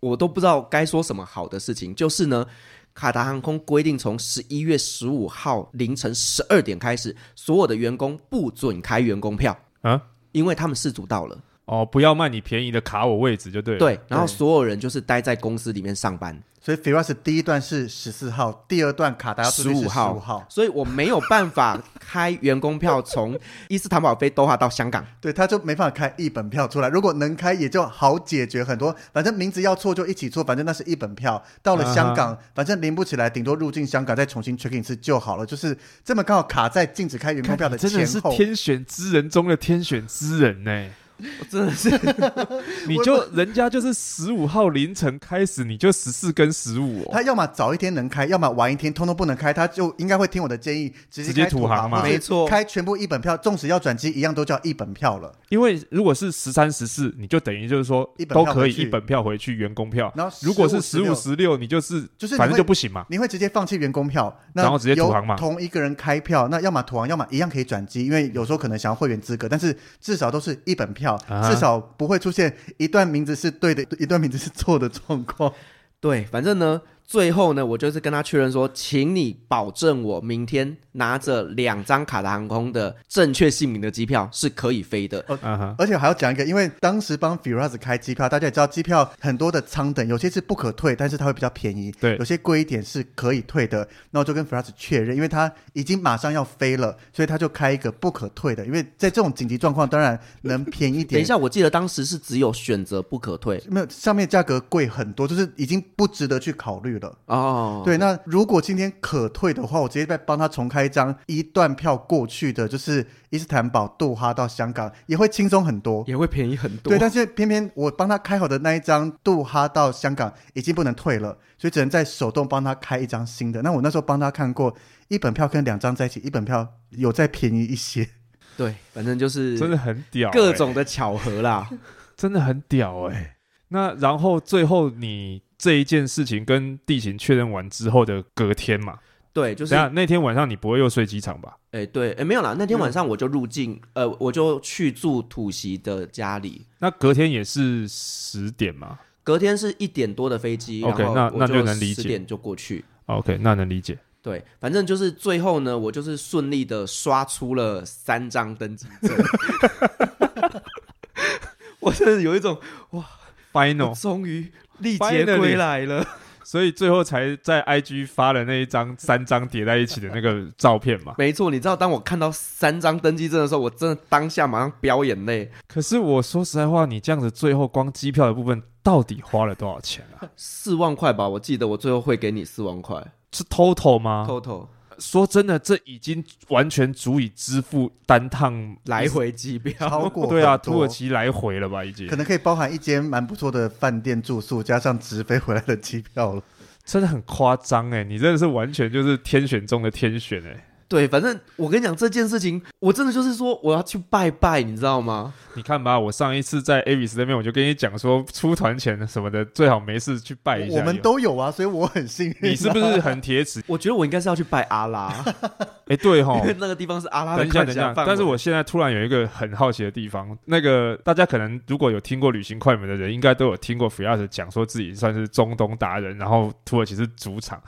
我都不知道该说什么好的事情。就是呢，卡达航空规定，从十一月十五号凌晨十二点开始，所有的员工不准开员工票啊，因为他们世足到了。哦，不要卖你便宜的卡我位置就对了。对，然后所有人就是待在公司里面上班。所以 Firas 第一段是十四号，第二段卡达十五号，十五号，所以我没有办法开员工票从 伊斯坦堡飞多哈到香港。对，他就没办法开一本票出来。如果能开，也就好解决很多。反正名字要错就一起错，反正那是一本票。到了香港，反正连不起来，顶多入境香港再重新 check in 一次就好了。就是这么刚好卡在禁止开员工票的前真的是后。天选之人中的天选之人呢。真的是，你就人家就是十五号凌晨开始，你就十四跟十五哦。他要么早一天能开，要么晚一天，通通不能开，他就应该会听我的建议，直接开土航嘛，没错，开全部一本票，纵使要转机，一样都叫一本票了。因为如果是十三十四，你就等于就是说都可以一本票回去员工票。然后如果是十五十六，你就是就是反正就不行嘛。你会直接放弃员工票，然后直接土航嘛。同一个人开票，那要么土航，要么一样可以转机，因为有时候可能想要会员资格，但是至少都是一本票，啊、至少不会出现一段名字是对的，一段名字是错的状况。对，反正呢。最后呢，我就是跟他确认说，请你保证我明天拿着两张卡达航空的正确姓名的机票是可以飞的。呃，而且还要讲一个，因为当时帮 Firas 开机票，大家也知道机票很多的舱等，有些是不可退，但是它会比较便宜。对，有些贵一点是可以退的。那我就跟 Firas 确认，因为他已经马上要飞了，所以他就开一个不可退的。因为在这种紧急状况，当然能便宜一点。等一下，我记得当时是只有选择不可退，没有上面价格贵很多，就是已经不值得去考虑了。哦。对，那如果今天可退的话，我直接再帮他重开一张一段票过去的，就是伊斯坦堡、杜哈到香港，也会轻松很多，也会便宜很多。对，但是偏偏我帮他开好的那一张杜哈到香港已经不能退了，所以只能再手动帮他开一张新的。那我那时候帮他看过，一本票跟两张在一起，一本票有再便宜一些。对，反正就是真的很屌，各种的巧合啦，真的很屌哎、欸。那然后最后你。这一件事情跟地勤确认完之后的隔天嘛，对，就是那天晚上你不会又睡机场吧？哎，对，哎，没有啦，那天晚上我就入境，嗯、呃，我就去住土席的家里。那隔天也是十点嘛？隔天是一点多的飞机，OK，那那就能理解，十点就过去，OK，那能理解。对，反正就是最后呢，我就是顺利的刷出了三张登机证，我真的有一种哇，Final，终于。历劫归来了，所以最后才在 IG 发了那一张三张叠在一起的那个照片嘛。没错，你知道当我看到三张登机证的时候，我真的当下马上飙眼泪。可是我说实在话，你这样子最后光机票的部分到底花了多少钱啊？四万块吧，我记得我最后会给你四万块，是 total 吗？total。说真的，这已经完全足以支付单趟来回机票，超过对啊，土耳其来回了吧？已经可能可以包含一间蛮不错的饭店住宿，加上直飞回来的机票了。真的很夸张哎，你真的是完全就是天选中的天选哎。对，反正我跟你讲这件事情，我真的就是说我要去拜拜，你知道吗？你看吧，我上一次在 Avis 那边，我就跟你讲说，出团前什么的，最好没事去拜一下。我们都有啊，所以我很幸运。你是不是很铁齿？我觉得我应该是要去拜阿拉。哎，对哈，因为那个地方是阿拉的。等一下，等一下，但是我现在突然有一个很好奇的地方，那个大家可能如果有听过旅行快门的人，应该都有听过 Firas 讲说自己算是中东达人，然后土耳其是主场。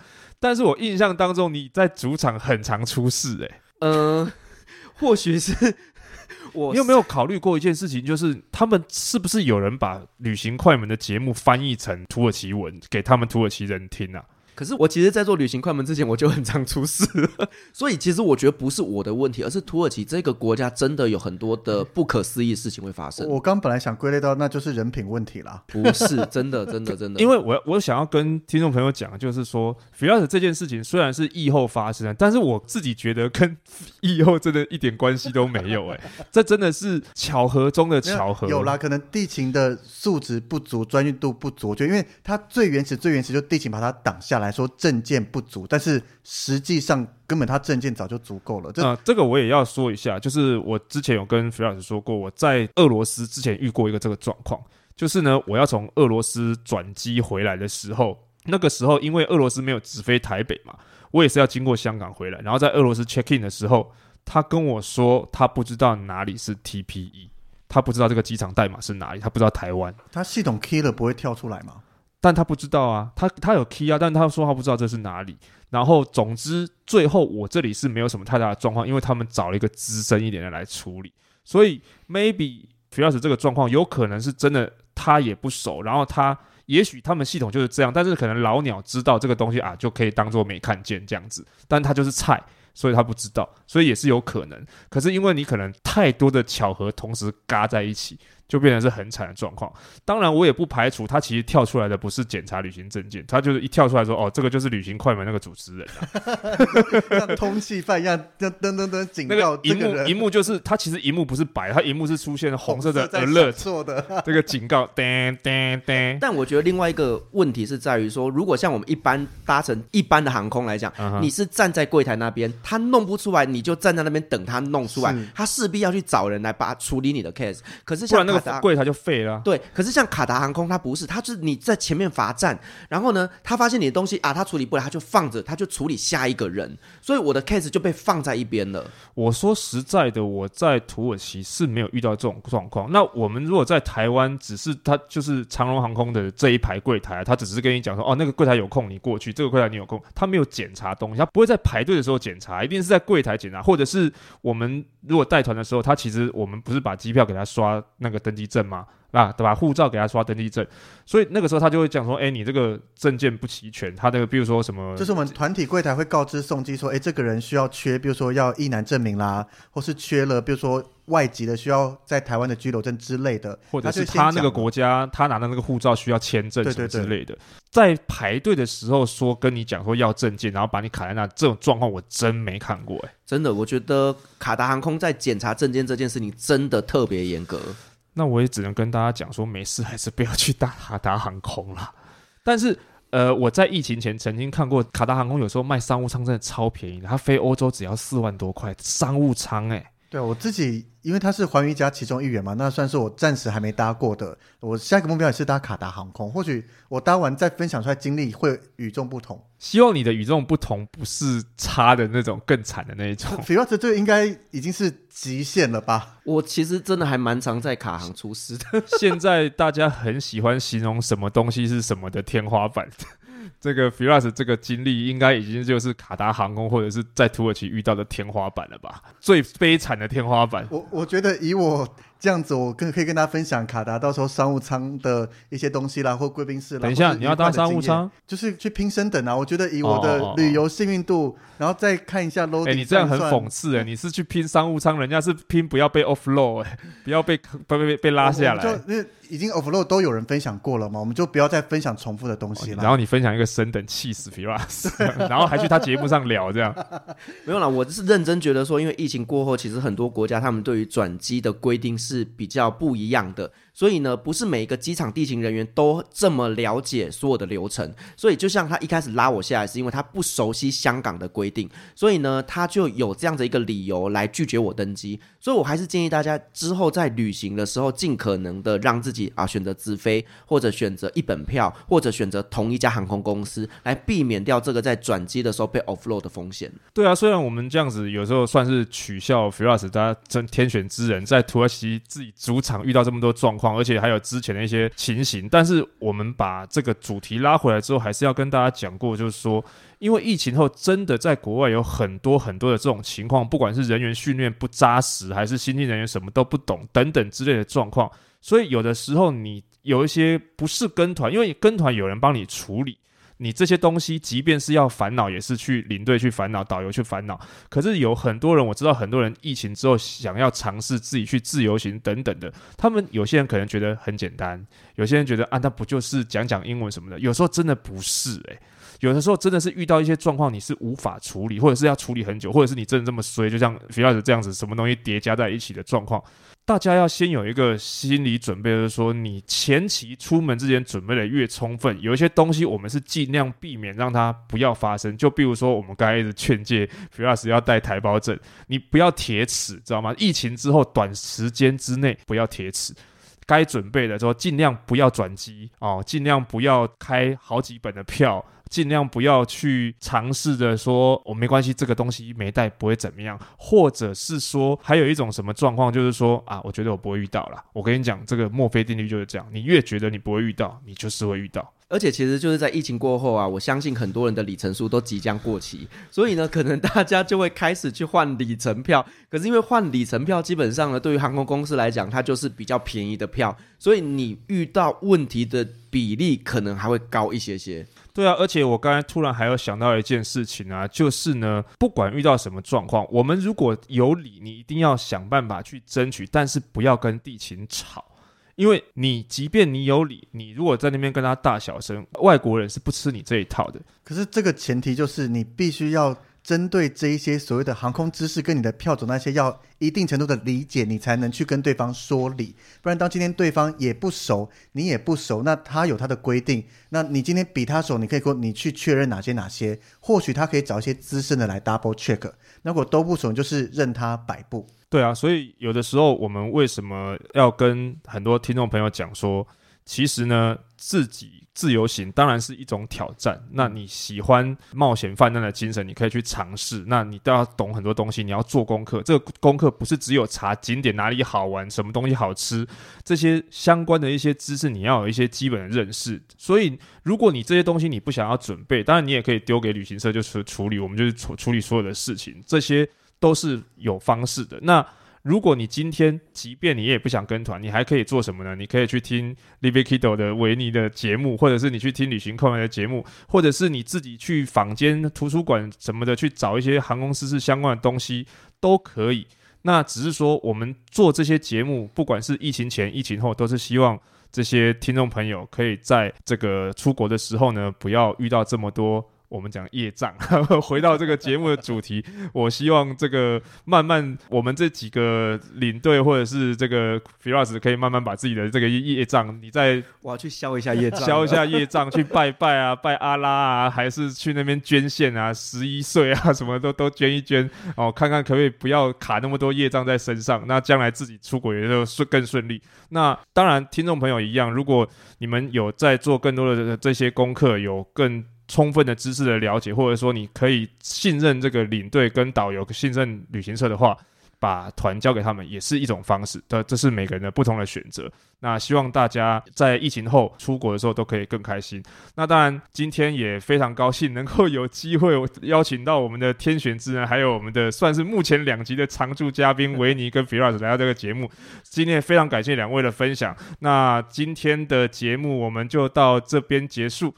但是我印象当中，你在主场很常出事哎、欸。嗯、呃，或许是 我。你有没有考虑过一件事情，就是他们是不是有人把旅行快门的节目翻译成土耳其文给他们土耳其人听啊？可是我其实，在做旅行快门之前，我就很常出事，所以其实我觉得不是我的问题，而是土耳其这个国家真的有很多的不可思议的事情会发生。我刚本来想归类到那就是人品问题啦，不是真的，真的，真的。因为我我想要跟听众朋友讲，就是说，Firas 这件事情虽然是疫后发生，但是我自己觉得跟疫后真的一点关系都没有、欸。哎，这真的是巧合中的巧合。有啦，可能地勤的素质不足，专业度不足，就因为它最原始、最原始，就地勤把它挡下来。来说证件不足，但是实际上根本他证件早就足够了。这、呃、这个我也要说一下，就是我之前有跟 Firas 说过，我在俄罗斯之前遇过一个这个状况，就是呢，我要从俄罗斯转机回来的时候，那个时候因为俄罗斯没有直飞台北嘛，我也是要经过香港回来，然后在俄罗斯 check in 的时候，他跟我说他不知道哪里是 TPE，他不知道这个机场代码是哪里，他不知道台湾，他系统 key 了不会跳出来吗？但他不知道啊，他他有 key 啊，但他说他不知道这是哪里。然后总之最后我这里是没有什么太大的状况，因为他们找了一个资深一点的来处理。所以 maybe f i r s 这个状况有可能是真的，他也不熟。然后他也许他们系统就是这样，但是可能老鸟知道这个东西啊，就可以当做没看见这样子。但他就是菜，所以他不知道，所以也是有可能。可是因为你可能太多的巧合同时嘎在一起。就变成是很惨的状况。当然，我也不排除他其实跳出来的不是检查旅行证件，他就是一跳出来说：“哦，这个就是旅行快门那个主持人啊，像通缉犯一样，噔噔噔噔警告那个荧幕，这个人荧幕就是他其实荧幕不是白，他荧幕是出现红色的在 alert 做的。这个警告，噔噔噔。但我觉得另外一个问题是在于说，如果像我们一般搭乘一般的航空来讲，嗯你是站在柜台那边，他弄不出来，你就站在那边等他弄出来，他势必要去找人来把处理你的 case。可是不然那个达柜台就废了。对，可是像卡达航空，它不是，它是你在前面罚站，然后呢，他发现你的东西啊，他处理不了，他就放着，他就处理下一个人，所以我的 case 就被放在一边了。我说实在的，我在土耳其是没有遇到这种状况。那我们如果在台湾，只是他就是长荣航空的这一排柜台，他只是跟你讲说，哦，那个柜台有空你过去，这个柜台你有空，他没有检查东西，他不会在排队的时候检查，一定是在柜台检查，或者是我们如果带团的时候，他其实我们不是把机票给他刷那个登记证嘛？啊，对吧？护照给他刷登记证，所以那个时候他就会讲说，哎，你这个证件不齐全，他那个比如说什么，就是我们团体柜台会告知送机说，哎，这个人需要缺，比如说要一男证明啦，或是缺了，比如说外籍的需要在台湾的居留证之类的，或者是他那个国家他拿的那个护照需要签证什么之类的，在排队的时候说跟你讲说要证件，然后把你卡在那，这种状况我真没看过哎、真的，我觉得卡达航空在检查证件这件事情真的特别严格。那我也只能跟大家讲说，没事还是不要去搭卡达航空了。但是呃，我在疫情前曾经看过卡达航空有时候卖商务舱真的超便宜，它飞欧洲只要四万多块商务舱诶、对我自己，因为他是寰宇家其中一员嘛，那算是我暂时还没搭过的。我下一个目标也是搭卡达航空，或许我搭完再分享出来经历会与众不同。希望你的与众不同不是差的那种更惨的那一种。Firas 这个应该已经是极限了吧？我其实真的还蛮常在卡航出事的。现在大家很喜欢形容什么东西是什么的天花板。这个 Firas 这个经历应该已经就是卡达航空或者是在土耳其遇到的天花板了吧？最悲惨的天花板。我我觉得以我这样子，我跟可以跟大家分享卡达到时候商务舱的一些东西啦，或贵宾室啦。等一下，你要搭商务舱？就是去拼升等啊！我觉得以我的哦旅游幸运度，然后再看一下 loading。哎，你这样很讽刺哎！你是去拼商务舱，人家是拼不要被 offload 哎，不要被 被被被拉下来。就因为已经 offload 都有人分享过了嘛，我们就不要再分享重复的东西了。然后你分享一个升等，气死 Firas，然后还去他节目上聊这样。没有啦，我是认真觉得说，因为疫情过后，其实很多国家他们对于转机的规定是是比较不一样的。所以呢，不是每一个机场地勤人员都这么了解所有的流程。所以就像他一开始拉我下来，是因为他不熟悉香港的规定，所以呢，他就有这样的一个理由来拒绝我登机。所以我还是建议大家之后在旅行的时候，尽可能的让自己啊选择直飞，或者选择一本票，或者选择同一家航空公司，来避免掉这个在转机的时候被 offload 的风险。对啊，虽然我们这样子有时候算是取笑 Firas，大家真天选之人，在土耳其自己主场遇到这么多状况。而且还有之前的一些情形，但是我们把这个主题拉回来之后，还是要跟大家讲过，就是说，因为疫情后真的在国外有很多很多的这种情况，不管是人员训练不扎实，还是新进人员什么都不懂等等之类的状况，所以有的时候你有一些不是跟团，因为你跟团有人帮你处理。你这些东西，即便是要烦恼，也是去领队去烦恼，导游去烦恼。可是有很多人，我知道很多人疫情之后想要尝试自己去自由行等等的。他们有些人可能觉得很简单，有些人觉得啊，那不就是讲讲英文什么的？有时候真的不是诶、有的时候真的是遇到一些状况，你是无法处理，或者是要处理很久，或者是你真的这么衰，就像 f i l 这样子，什么东西叠加在一起的状况。大家要先有一个心理准备，就是说你前期出门之前准备的越充分，有一些东西我们是尽量避免让它不要发生。就比如说我们刚才一直劝诫 Firas 要带台胞证，你不要铁齿，知道吗？疫情之后短时间之内不要铁齿，该准备的时候尽量不要转机哦，尽量不要开好几本的票。尽量不要去尝试着说，我、没关系，这个东西没带不会怎么样，或者是说，还有一种什么状况，就是说啊，我觉得我不会遇到了。我跟你讲，这个墨菲定律就是这样，你越觉得你不会遇到，你就是会遇到。而且其实就是在疫情过后啊，我相信很多人的里程数都即将过期，所以呢，可能大家就会开始去换里程票。可是因为换里程票，基本上呢，对于航空公司来讲，它就是比较便宜的票，所以你遇到问题的比例可能还会高一些些。对啊，而且我刚才突然还有想到一件事情啊，就是呢，不管遇到什么状况，我们如果有理，你一定要想办法去争取，但是不要跟地勤吵。因为你即便你有理，你如果在那边跟他大小声，外国人是不吃你这一套的。可是这个前提就是你必须要。针对这一些所谓的航空知识，跟你的票种那些，要一定程度的理解，你才能去跟对方说理。不然，当今天对方也不熟，你也不熟，那他有他的规定，那你今天比他熟，你可以说你去确认哪些哪些，或许他可以找一些资深的来 double check。那如果都不熟，就是任他摆布。对啊，所以有的时候我们为什么要跟很多听众朋友讲说，其实呢，自己。自由行当然是一种挑战。那你喜欢冒险犯难的精神，你可以去尝试。那你都要懂很多东西，你要做功课。这个功课不是只有查景点哪里好玩、什么东西好吃，这些相关的一些知识，你要有一些基本的认识。所以，如果你这些东西你不想要准备，当然你也可以丢给旅行社就是处理，我们就是处处理所有的事情，这些都是有方式的。那。如果你今天，即便你也不想跟团，你还可以做什么呢？你可以去听 Livikido 的维尼的节目，或者是你去听旅行快门的节目，或者是你自己去坊间图书馆什么的去找一些航空知识相关的东西都可以。那只是说，我们做这些节目，不管是疫情前、疫情后，都是希望这些听众朋友可以在这个出国的时候呢，不要遇到这么多。我们讲业障，回到这个节目的主题，我希望这个慢慢，我们这几个领队或者是这个 Firas 可以慢慢把自己的这个业障，你再我要去消一下业障，消一下业障，去拜拜啊，拜阿拉啊，还是去那边捐献啊，十一岁啊，什么都都捐一捐哦，看看可不可以不要卡那么多业障在身上，那将来自己出国也就顺更顺利。那当然，听众朋友一样，如果你们有在做更多的这些功课，有更充分的知识的了解，或者说你可以信任这个领队跟导游，信任旅行社的话，把团交给他们也是一种方式。的，这是每个人的不同的选择。那希望大家在疫情后出国的时候都可以更开心。那当然，今天也非常高兴能够有机会邀请到我们的天选之人，还有我们的算是目前两集的常驻嘉宾维尼跟 Firas 来到这个节目。今天也非常感谢两位的分享。那今天的节目我们就到这边结束。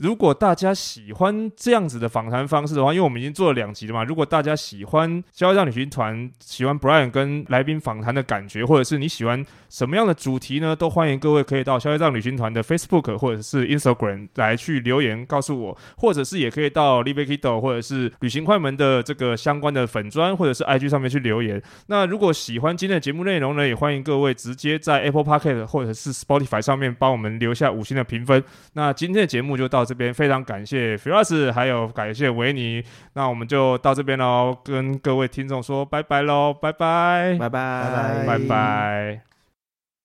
如果大家喜欢这样子的访谈方式的话，因为我们已经做了两集了嘛。如果大家喜欢消业障旅行团，喜欢 Brian 跟来宾访谈的感觉，或者是你喜欢什么样的主题呢？都欢迎各位可以到消业障旅行团的 Facebook 或者是 Instagram 来去留言告诉我，或者是也可以到 l i v e k i d o 或者是旅行快门的这个相关的粉砖或者是 IG 上面去留言。那如果喜欢今天的节目内容呢，也欢迎各位直接在 Apple Podcast 或者是 Spotify 上面帮我们留下五星的评分。那今天的节目就到这边，非常感谢 Firas，还有感谢维尼，那我们就到这边喽，跟各位听众说拜拜喽，拜拜，拜拜，拜拜。拜拜。